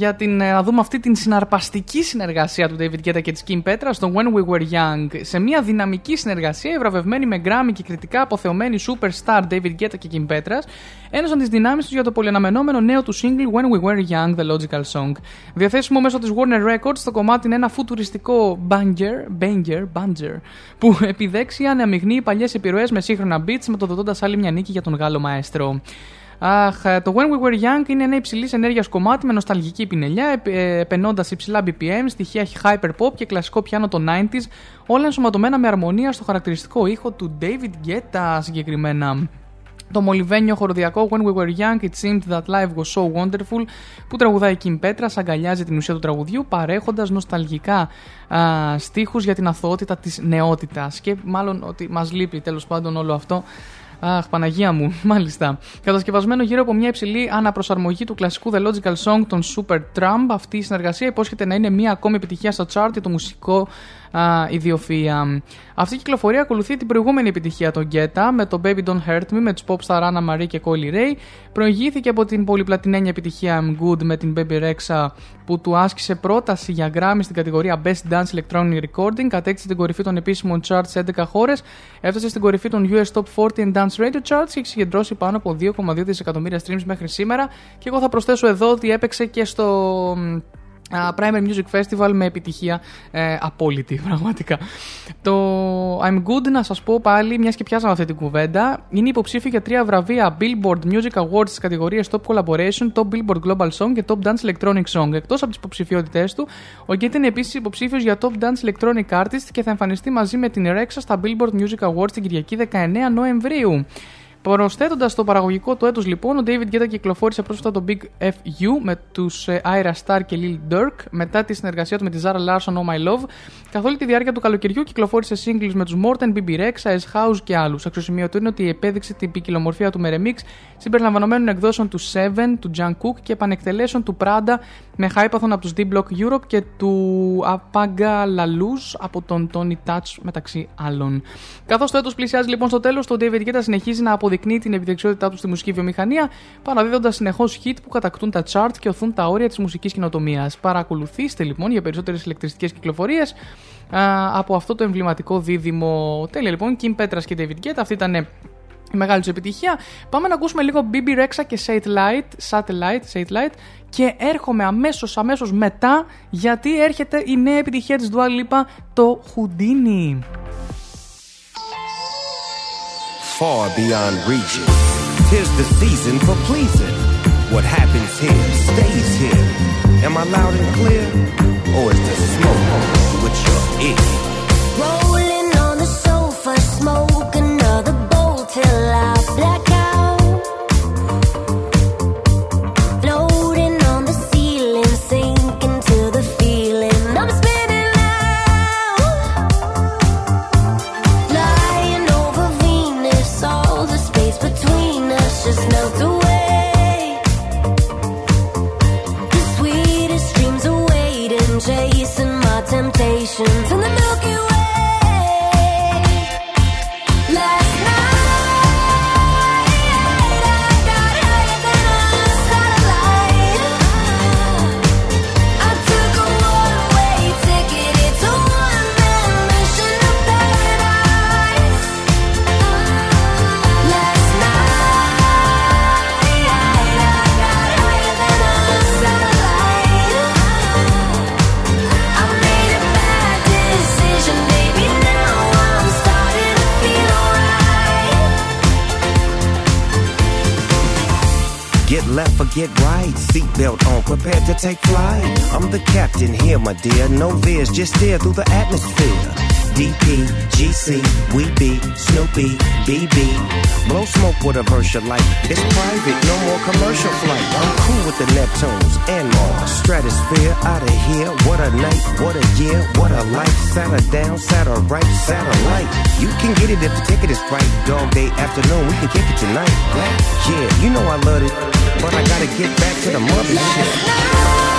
Speaker 8: Για την, ε, να δούμε αυτή την συναρπαστική συνεργασία του David Guetta και της Kim Petra στο When We Were Young. Σε μια δυναμική συνεργασία, ευραβευμένη με Grammy και κριτικά αποθεωμένη superstar David Guetta και Kim Petras, ένωσαν τις δυνάμεις τους για το πολυαναμενόμενο νέο του single When We Were Young, The Logical Song. Διαθέσιμο μέσω της Warner Records, το κομμάτι είναι ένα φουτουριστικό banger, banger, banger, που επιδέξει αναμειγνύει παλιές επιρροές με σύγχρονα beats, μετοδοτώντας άλλη μια νίκη για τον Γάλλο μαέστρο. Αχ, ε, το When We Were Young είναι ένα υψηλής ενέργειας κομμάτι με νοσταλγική πινελιά, επενώντας υψηλά BPM, στοιχεία hyperpop και κλασικό πιάνο των 90s, όλα ενσωματωμένα με αρμονία στο χαρακτηριστικό ήχο του David Guetta συγκεκριμένα. Το μολυβένιο χοροδιακό When We Were Young, It Seemed That Life Was So Wonderful που τραγουδάει η Kim Petras αγκαλιάζει την ουσία του τραγουδιού παρέχοντας νοσταλγικά α, στίχους για την αθωότητα της νεότητας και μάλλον ότι μας λείπει τέλος πάντων όλο αυτό Αχ, Παναγία μου, μάλιστα. Κατασκευασμένο γύρω από μια υψηλή αναπροσαρμογή του κλασικού The Logical Song των Super Trump, αυτή η συνεργασία υπόσχεται να είναι μια ακόμη επιτυχία στο chart για το μουσικό α, ιδιοφυα. Αυτή η κυκλοφορία ακολουθεί την προηγούμενη επιτυχία των Γκέτα με το Baby Don't Hurt Me με τους pop star Anna Marie και Coley Ray. Προηγήθηκε από την πολυπλατινένια επιτυχία I'm Good με την Baby Rexha που του άσκησε πρόταση για Grammy στην κατηγορία Best Dance Electronic Recording. Κατέκτησε την κορυφή των επίσημων charts σε 11 χώρες. Έφτασε στην κορυφή των US Top 40 and Dance Radio Charts και έχει συγκεντρώσει πάνω από 2,2 δισεκατομμύρια streams μέχρι σήμερα. Και εγώ θα προσθέσω εδώ ότι έπαιξε και στο Uh, Primer Music Festival με επιτυχία ε, απόλυτη πραγματικά. Το I'm Good να σας πω πάλι, μιας και πιάσαμε αυτή την κουβέντα, είναι υποψήφιο για τρία βραβεία Billboard Music Awards στις κατηγορίες Top Collaboration, Top Billboard Global Song και Top Dance Electronic Song. Εκτός από τις υποψηφιότητές του, ο Γκέτ είναι επίσης υποψήφιος για Top Dance Electronic Artist και θα εμφανιστεί μαζί με την Rexa στα Billboard Music Awards την Κυριακή 19 Νοεμβρίου. Προσθέτοντας το παραγωγικό του έτου, λοιπόν, ο David Guetta κυκλοφόρησε πρόσφατα το Big FU με τους Ira Star και Lil Durk μετά τη συνεργασία του με τη Zara Larson Oh My Love. Καθ' όλη τη διάρκεια του καλοκαιριού κυκλοφόρησε singles με τους Morten, BB Rex, S House και άλλους. Αξιοσημείωτο είναι ότι επέδειξε την ποικιλομορφία του με remix συμπεριλαμβανομένων εκδόσεων του Seven, του Jungkook και επανεκτελέσεων του Prada με χάιπαθον από τους D-Block Europe και του Apaga Laluz από τον Tony Touch μεταξύ άλλων. Καθώς το έτος πλησιάζει λοιπόν στο τέλος, το David Guetta συνεχίζει να αποδεικνύει την επιδεξιότητά τους στη μουσική βιομηχανία, παραδίδοντας συνεχώς hit που κατακτούν τα chart και οθούν τα όρια της μουσικής κοινοτομίας. Παρακολουθήστε λοιπόν για περισσότερες ηλεκτριστικές κυκλοφορίες από αυτό το εμβληματικό δίδυμο. Τέλεια λοιπόν, Kim Petras και David Guetta. Αυτή ήταν η μεγάλη τους επιτυχία. Πάμε να ακούσουμε λίγο BB Rexa και Satellite, Satellite, Satellite και έρχομαι αμέσως, αμέσως μετά γιατί έρχεται η νέα επιτυχία της Dua Lipa, το Houdini.
Speaker 29: Far beyond reaching. Tis the season for pleasing. What happens here stays here. Am I loud and clear? Or is the smoke with your ear?
Speaker 9: stations and the Milky
Speaker 29: Get right. Seatbelt on, prepared to take flight. I'm the captain here, my dear. No veers, just steer through the atmosphere. DP, GC, we be Snoopy, BB. Blow smoke with a you like. It's private, no more commercial flight. I'm cool with the Neptunes and Mars. Stratosphere out of here. What a night, what a year, what a life. Sat her down, sat her right, satellite. You can get it if the ticket is right. Dog day afternoon, we can kick it tonight. Yeah, you know I love it, but I gotta get back to the mother shit.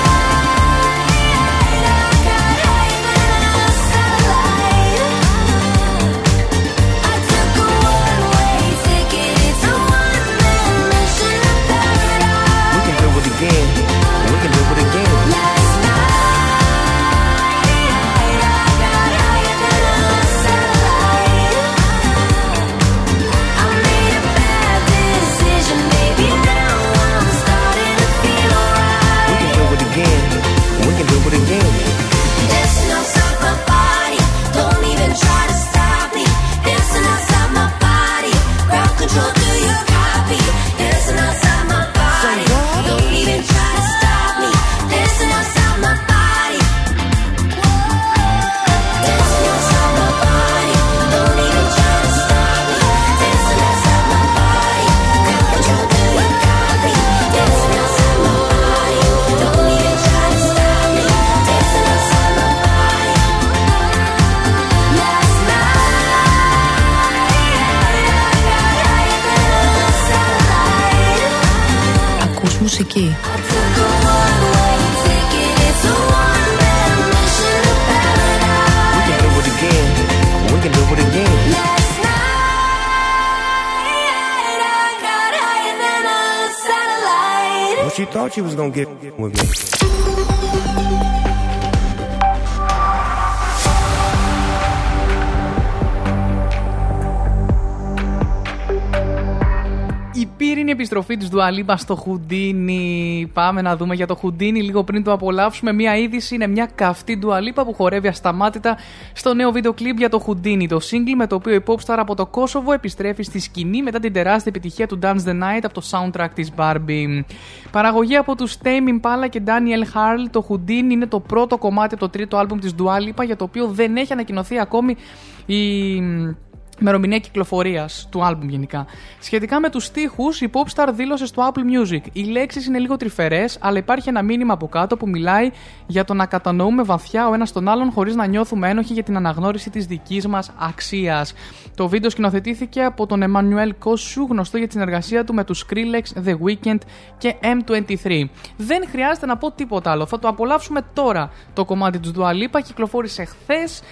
Speaker 8: Επιστροφή της Δουαλίπα στο Χουντίνι. Πάμε να δούμε για το Χουντίνι λίγο πριν το απολαύσουμε. Μία είδηση είναι μια καυτή Δουαλίπα που χορεύει ασταμάτητα στο νέο βίντεο κλιπ για το Χουντίνι. Το single με το οποίο η popstar από το Κόσοβο επιστρέφει στη σκηνή μετά την τεράστια επιτυχία του Dance the Night από το soundtrack της Barbie. Παραγωγή από τους Tame Impala και Daniel Harl, το Houdini είναι το πρώτο κομμάτι από το τρίτο άλμπουμ της Dua Lipa για το οποίο δεν έχει ανακοινωθεί ακόμη η ημερομηνία κυκλοφορίας του άλμπουμ γενικά. Σχετικά με τους στίχους, η Popstar δήλωσε στο Apple Music. Οι λέξεις είναι λίγο τρυφερές, αλλά υπάρχει ένα μήνυμα από κάτω που μιλάει για το να κατανοούμε βαθιά ο ένας τον άλλον χωρίς να νιώθουμε ένοχοι για την αναγνώριση της δικής μας αξίας. Το βίντεο σκηνοθετήθηκε από τον Emmanuel Kossu, γνωστό για τη συνεργασία του με τους Skrillex, The Weeknd και M23. Δεν χρειάζεται να πω τίποτα άλλο. Θα το απολαύσουμε τώρα το κομμάτι του Dua Lipa. Κυκλοφόρησε χθες.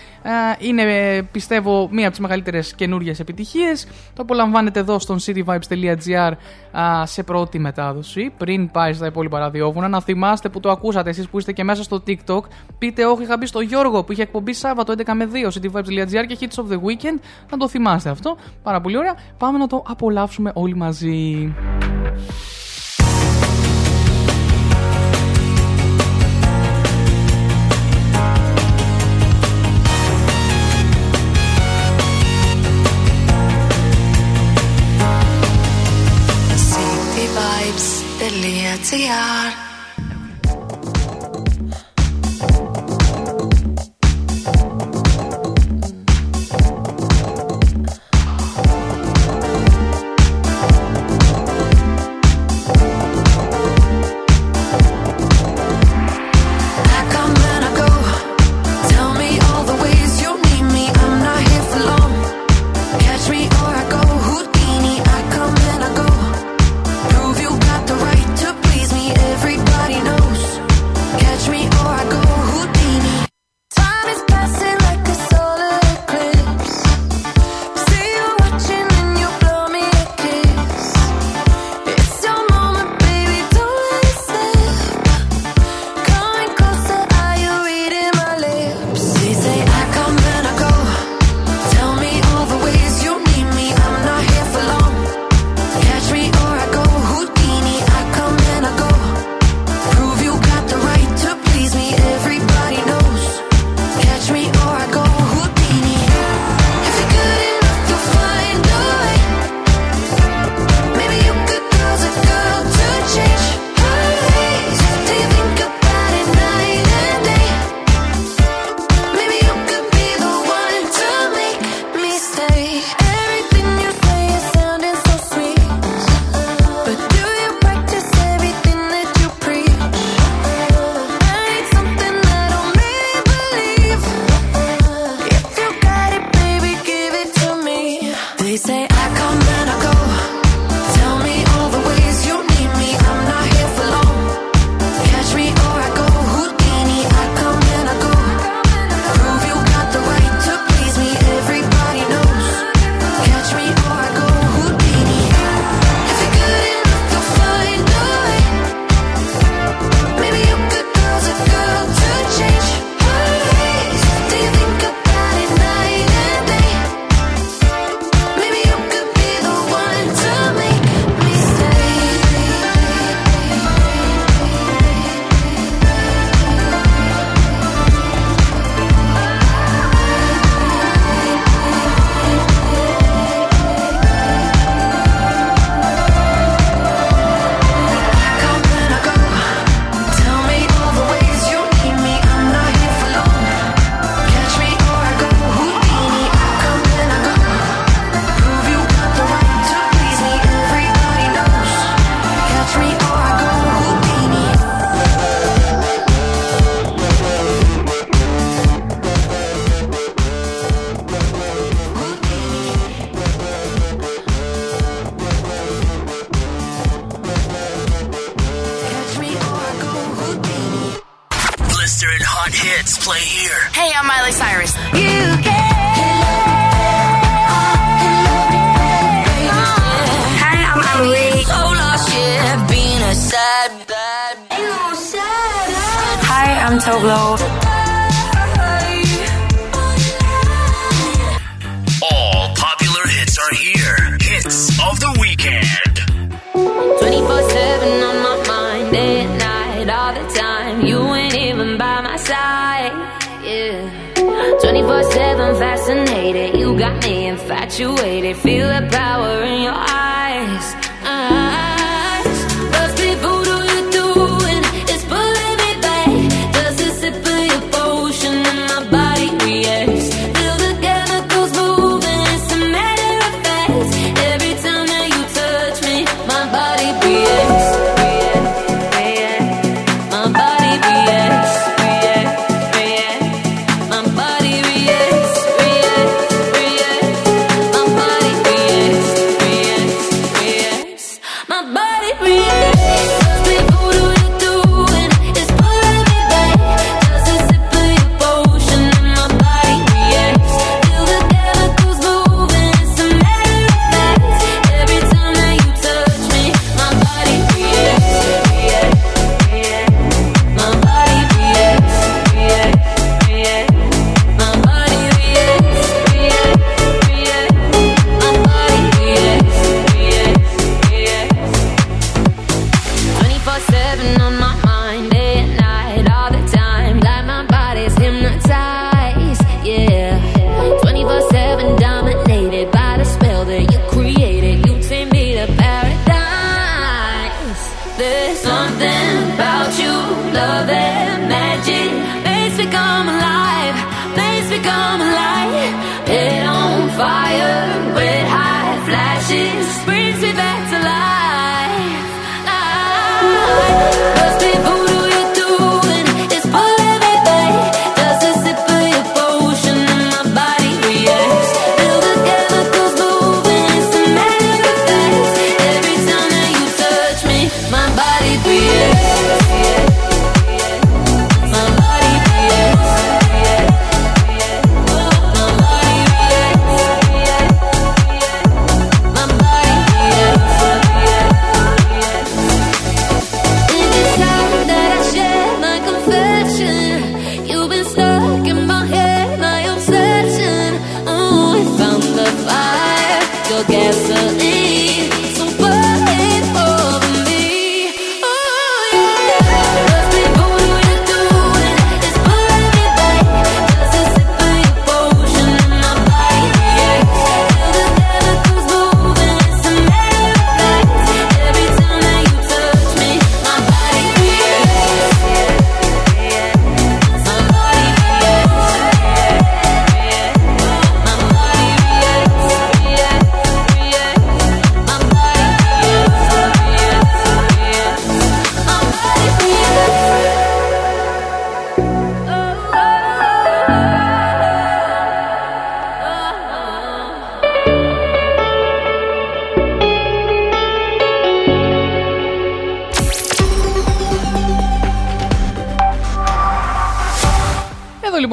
Speaker 8: Είναι, πιστεύω, μία από τις μεγαλύτερες καινούριε επιτυχίες. Το απολαμβάνετε εδώ στον cityvibes.gr α, σε πρώτη μετάδοση, πριν πάει στα υπόλοιπα ραδιόφωνα. Να θυμάστε που το ακούσατε εσείς που είστε και μέσα στο TikTok. Πείτε, Όχι, είχα μπει στο Γιώργο που είχε εκπομπή Σάββατο 11 με 2 cityvibes.gr και Hits of the Weekend. Να το θυμάστε αυτό. Πάρα πολύ ωραία. Πάμε να το απολαύσουμε όλοι μαζί.
Speaker 30: It's a
Speaker 3: yard.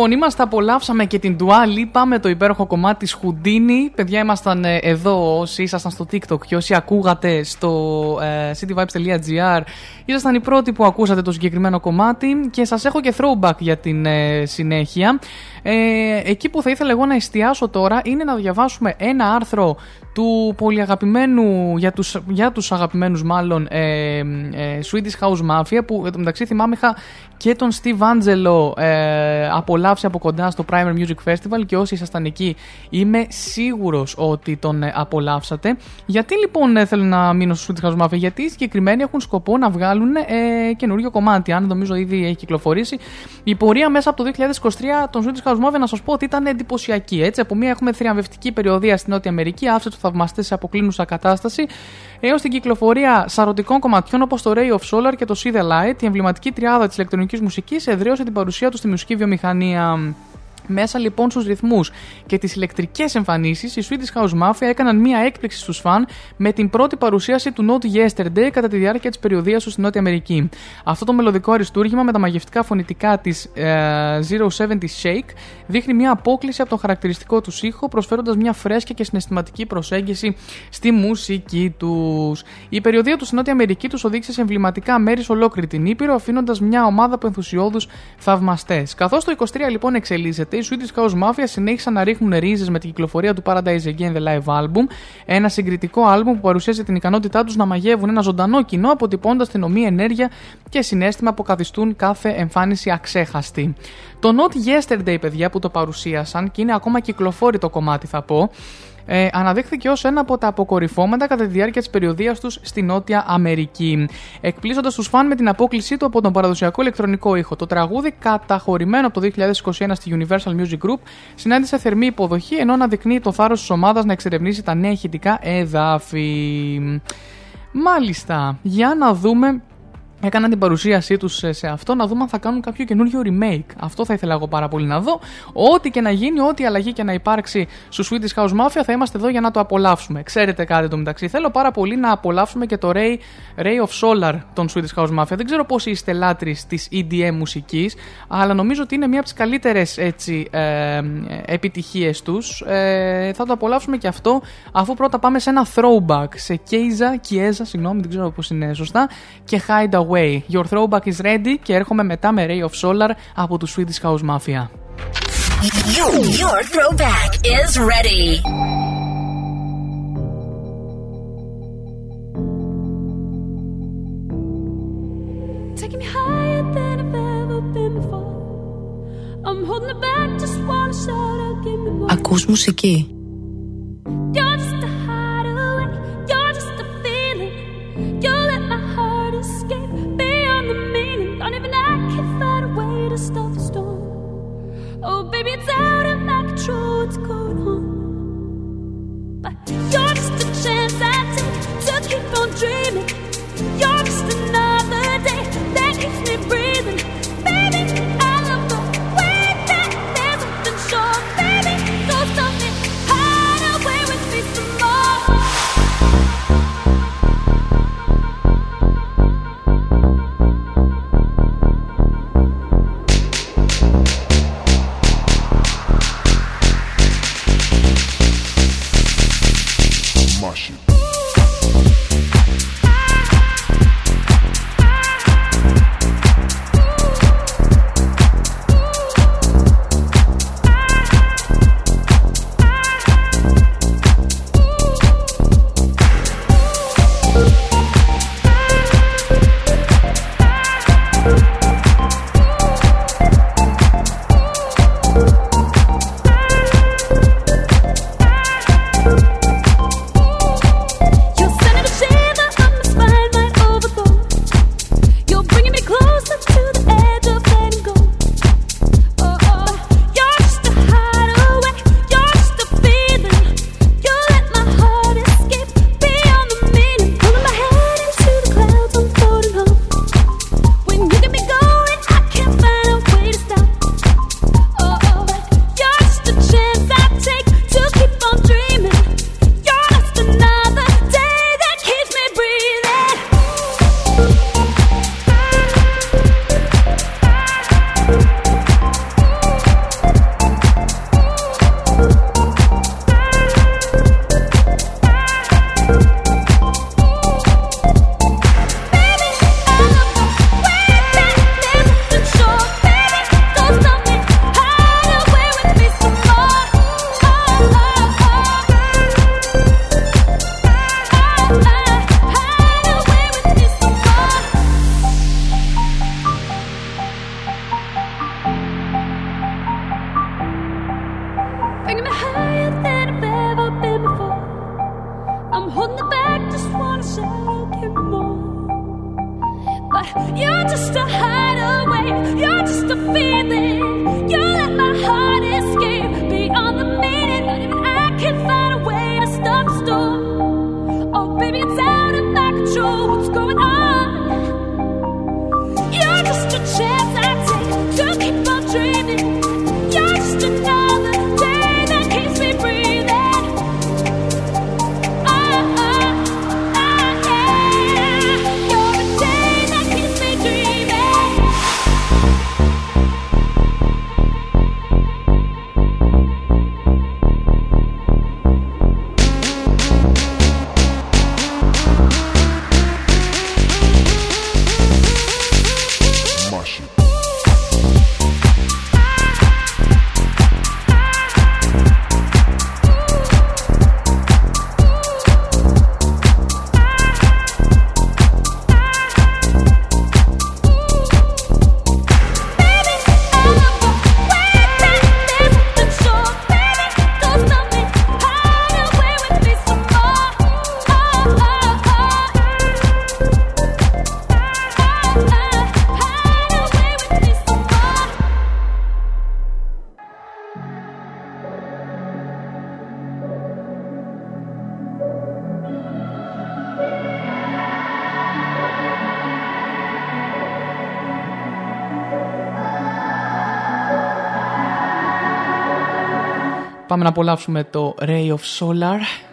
Speaker 3: Λοιπόν είμαστε, απολαύσαμε και την Dua Lipa με το υπέροχο κομμάτι της Houdini. Παιδιά, ήμασταν ε, εδώ όσοι ήσασταν στο TikTok και όσοι ακούγατε στο ε, cityvibes.gr. Ήσασταν οι πρώτοι που ακούσατε το συγκεκριμένο κομμάτι και σας έχω και throwback για την ε, συνέχεια. Ε, εκεί που θα ήθελα εγώ να εστιάσω τώρα είναι να διαβάσουμε ένα άρθρο του πολύ αγαπημένου, για τους, για τους αγαπημένους μάλλον, ε, ε, Swedish House Mafia που εν τω μεταξύ θυμάμαι είχα και τον Steve Angelo ε, απολαύσει από κοντά στο Primer Music Festival και όσοι ήσασταν εκεί είμαι σίγουρος ότι τον ε, απολαύσατε. Γιατί λοιπόν ε, θέλω να μείνω στο Swedish House Mafia, γιατί οι συγκεκριμένοι έχουν σκοπό να βγάλουν ε, καινούριο κομμάτι, αν νομίζω ήδη έχει κυκλοφορήσει. Η πορεία μέσα από το 2023 των Swedish House Mafia να σας πω ότι ήταν εντυπωσιακή. Έτσι, από μία έχουμε θριαμβευτική περιοδία στην Νότια Αμερική, άφησε τους θαυμαστές σε αποκλίνουσα κατάσταση, έως την κυκλοφορία σαρωτικών κομματιών όπως το Ray of Solar και το See the Light, η εμβληματική τριάδα της ηλεκτρονικής μουσικής εδραίωσε την παρουσία τους στη μουσική βιομηχανία.
Speaker 8: Μέσα λοιπόν στους ρυθμούς και τις ηλεκτρικές εμφανίσεις, οι Swedish House Mafia έκαναν μία έκπληξη στους φαν με την πρώτη παρουσίαση του Not Yesterday κατά τη διάρκεια της περιοδίας τους στη Νότια Αμερική. Αυτό το μελλοντικό αριστούργημα με τα μαγευτικά φωνητικά της ε, 070 Shake δείχνει μία απόκληση από τον χαρακτηριστικό τους ήχο, προσφέροντας μια φρέσκια και συναισθηματική προσέγγιση στη μουσική τους. Η περιοδία τους στη Νότια Αμερική τους οδήγησε σε εμβληματικά μέρη σε ολόκληρη την Ήπειρο, αφήνοντας μια ομάδα από ενθουσιώδους θαυμαστές. Καθώς το 23 λοιπόν εξελίσσεται, οι Swedish House Mafia συνέχισαν να ρίχνουν ρίζες με την κυκλοφορία του Paradise Again The Live Album, ένα συγκριτικό άλμπουμ που παρουσίασε την ικανότητά τους να μαγεύουν ένα ζωντανό κοινό, αποτυπώντα την ομή ενέργεια και συνέστημα που καθιστούν κάθε εμφάνιση αξέχαστη. Το Not Yesterday, παιδιά, που το παρουσίασαν και είναι ακόμα κυκλοφόρητο κομμάτι, θα πω, ε, αναδείχθηκε ως ένα από τα αποκορυφώματα κατά τη διάρκεια της περιοδίας τους στη Νότια Αμερική. Εκπλήσοντας τους φαν με την απόκλησή του από τον παραδοσιακό ηλεκτρονικό ήχο. Το τραγούδι, καταχωρημένο από το 2021 στη Universal Music Group, συνάντησε θερμή υποδοχή ενώ αναδεικνύει το θάρρος της ομάδας να εξερευνήσει τα νέα ηχητικά εδάφη. Μάλιστα, για να δούμε Έκαναν την παρουσίασή τους σε αυτό να δούμε αν θα κάνουν κάποιο καινούριο remake. Αυτό θα ήθελα εγώ πάρα πολύ να δω. Ό,τι και να γίνει, ό,τι αλλαγή και να υπάρξει στο Swedish House Mafia θα είμαστε εδώ για να το απολαύσουμε. Ξέρετε κάτι το μεταξύ. Θέλω πάρα πολύ να απολαύσουμε και το Ray, Ray of Solar των Swedish House Mafia. Δεν ξέρω πόσοι είστε λάτρει της EDM μουσικής, αλλά νομίζω ότι είναι μία από τις καλύτερες ε, επιτυχίες τους. Ε, θα το απολαύσουμε και αυτό, αφού πρώτα πάμε σε ένα throwback σε Keiza, Kieza, συγγνώμη, δεν ξέρω πώς είναι σωστά, και Hideaway. Way. Your throwback is ready και έρχομαι μετά με Ray of Solar από του Swedish House Mafia.
Speaker 7: Your, your throwback is ready.
Speaker 4: Taking me higher than I've ever been before. I'm holding it back, just wanna shout out, give me more.
Speaker 1: Ακούς μουσική.
Speaker 4: You're just to stop the storm. Oh, baby, it's out of my control, what's going on? But you're just a chance I take to keep on dreaming. You're just another day that keeps me breathing.
Speaker 31: Πάμε να απολαύσουμε το Ray of Solar.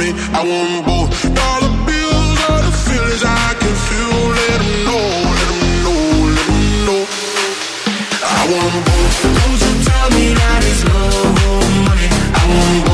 Speaker 24: me. I want both the bills, all the feelings I can feel. Let them know, let them know, let
Speaker 32: them know. I
Speaker 24: want both. Don't you tell me that it's love or money. I want both.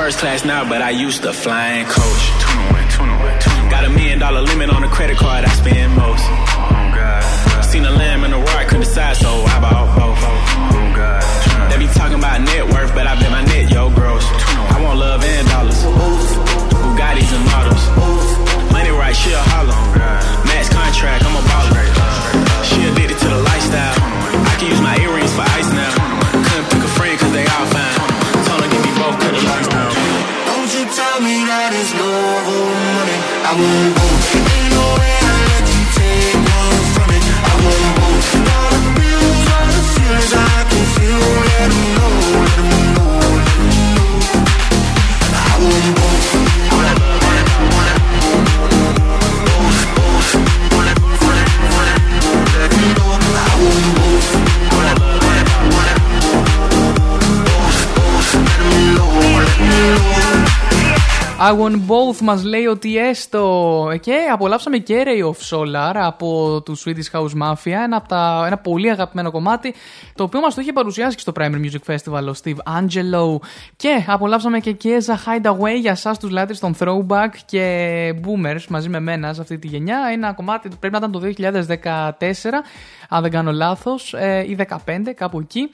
Speaker 22: first class now, but I used to fly flying coach. Got a million dollar limit on the credit card I spend most. I want both
Speaker 8: μας λέει ότι έστω. Και απολαύσαμε και Ray of Solar από του Swedish House Mafia. Ένα, από τα, ένα πολύ αγαπημένο κομμάτι. Το οποίο μας το είχε παρουσιάσει και στο Primary Music Festival ο Steve Angelo. Και απολαύσαμε και Keza Hideaway για εσάς τους λάτρε των Throwback και Boomers μαζί με μένα σε αυτή τη γενιά. Ένα κομμάτι που πρέπει να ήταν το 2014 αν δεν κάνω λάθος, ή 15, κάπου εκεί.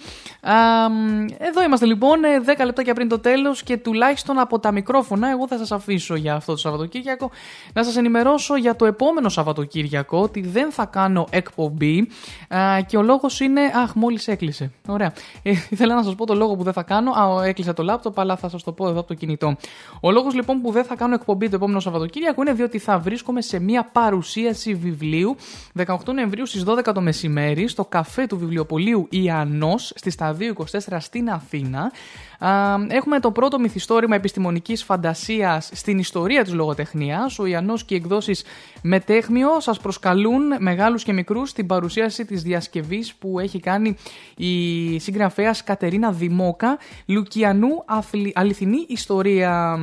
Speaker 8: Εδώ είμαστε λοιπόν, 10 λεπτάκια πριν το τέλος και τουλάχιστον από τα μικρόφωνα, εγώ θα σας αφήσω για αυτό το Σαββατοκύριακο να σας ενημερώσω για το επόμενο Σαββατοκύριακο ότι δεν θα κάνω εκπομπή και ο λόγος είναι. Αχ, μόλις έκλεισε. Ωραία. Ε, ήθελα να σας πω το λόγο που δεν θα κάνω. Α, έκλεισε το λάπτοπ, αλλά θα σας το πω εδώ από το κινητό. Ο λόγος λοιπόν που δεν θα κάνω εκπομπή το επόμενο Σαββατοκύριακο είναι διότι θα βρίσκομαι σε μια παρουσίαση βιβλίου 18 Νοεμβρίου στις 12 το μεσημέρι στο καφέ του βιβλιοπολίου Ιαννός στη Σταδίου 24 στην Αθήνα. Έχουμε το πρώτο μυθιστόρημα επιστημονικής φαντασίας στην ιστορία της λογοτεχνίας. Ο Ιαννός και οι εκδόσεις Μετέχμιο σας προσκαλούν μεγάλους και μικρούς στην παρουσίαση της διασκευής που έχει κάνει η συγγραφέας Κατερίνα Δημόκα Λουκιανού Αληθινή Ιστορία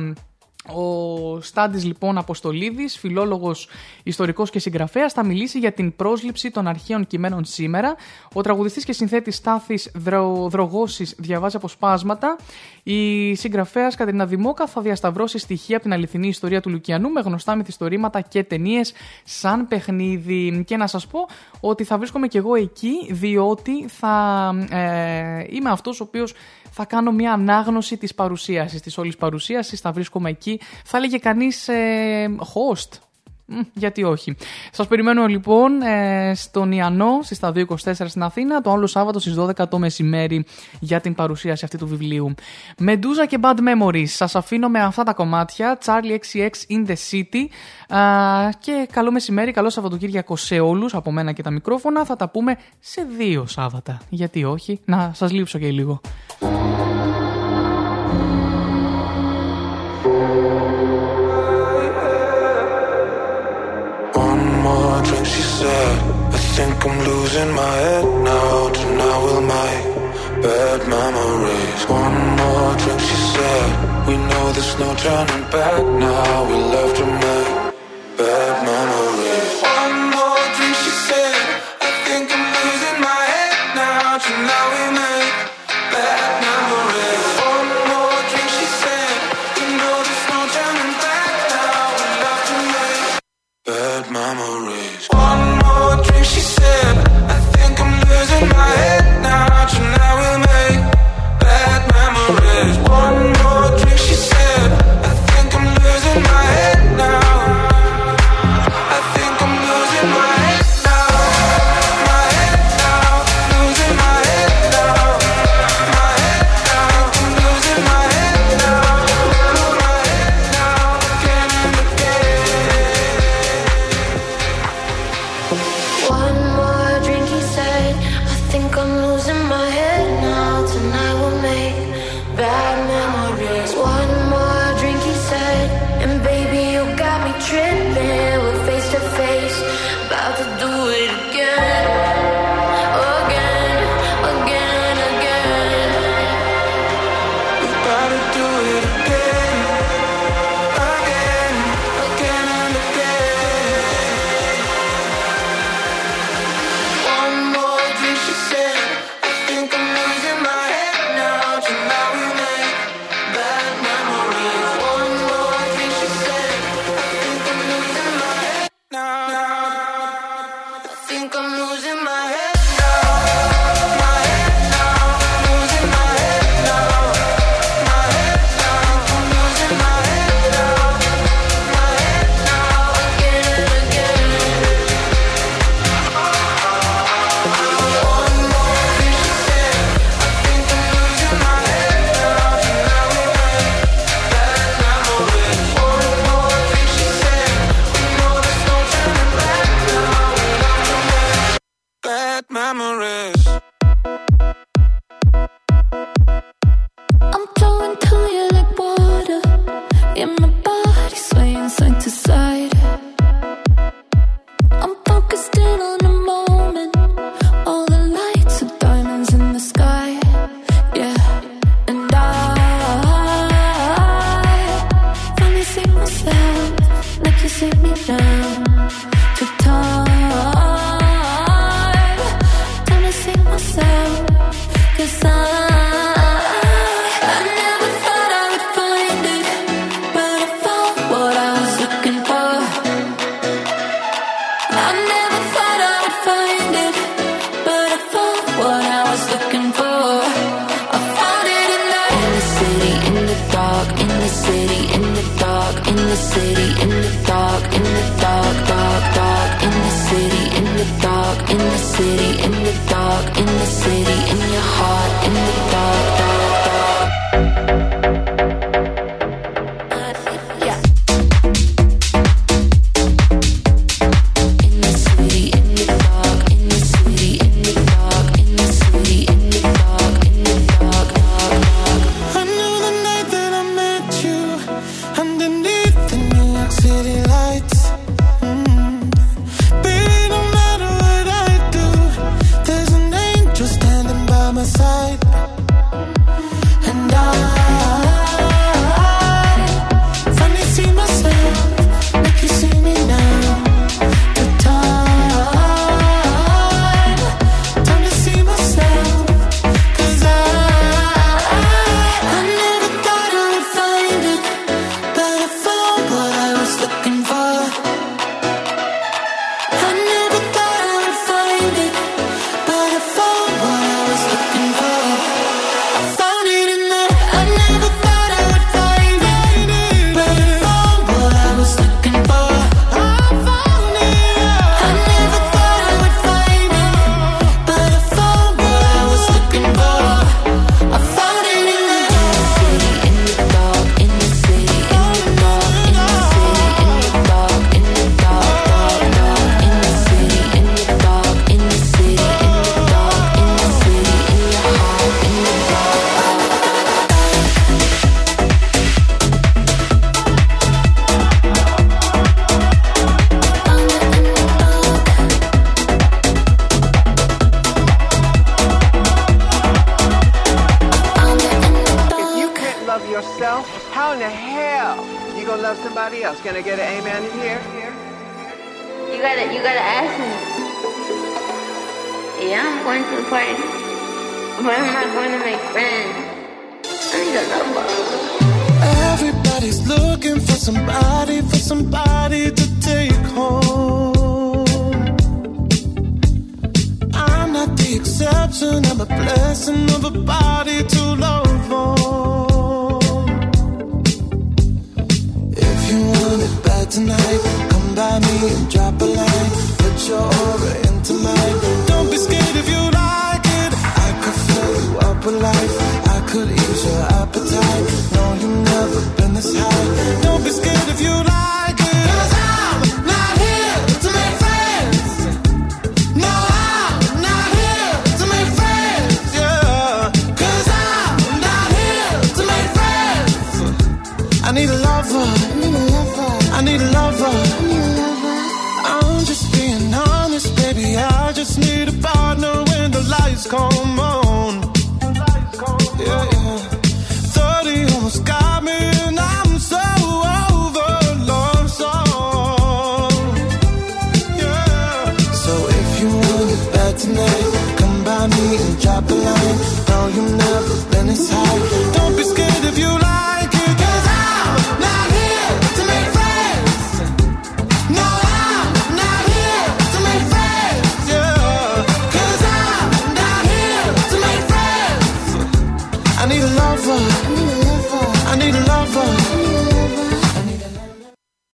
Speaker 8: ο Στάντης λοιπόν Αποστολίδης, φιλόλογος, ιστορικός και συγγραφέας, θα μιλήσει για την πρόσληψη των αρχαίων κειμένων σήμερα. Ο τραγουδιστής και συνθέτης Στάθης Δρο... Δρογόσης διαβάζει αποσπάσματα. Η συγγραφέας Κατερίνα Δημόκα θα διασταυρώσει στοιχεία από την αληθινή ιστορία του Λουκιανού με γνωστά μυθιστορήματα και ταινίες σαν παιχνίδι. Και να σας πω ότι θα βρίσκομαι κι εγώ εκεί, διότι θα ε, είμαι αυτός ο οποίος θα κάνω μια ανάγνωση της παρουσίασης, της όλης παρουσίασης, θα βρίσκομαι εκεί. Θα έλεγε κανείς ε, host, γιατί όχι. Σας περιμένω λοιπόν ε, στον Ιαννό στις 224 στην Αθήνα το άλλο Σάββατο στις 12 το μεσημέρι για την παρουσίαση αυτή του βιβλίου. Μεντούζα και Bad Memories. Σας αφήνω με αυτά τα κομμάτια. Charlie XCX in the City. και καλό μεσημέρι, καλό Σαββατοκύριακο σε όλους από μένα και τα μικρόφωνα. Θα τα πούμε σε δύο Σάββατα. Γιατί όχι, να σας λείψω και λίγο.
Speaker 24: I think I'm losing my head now. Tonight will make bad memories. One more drink, she said. We know there's no turning back now. We love to make bad memories.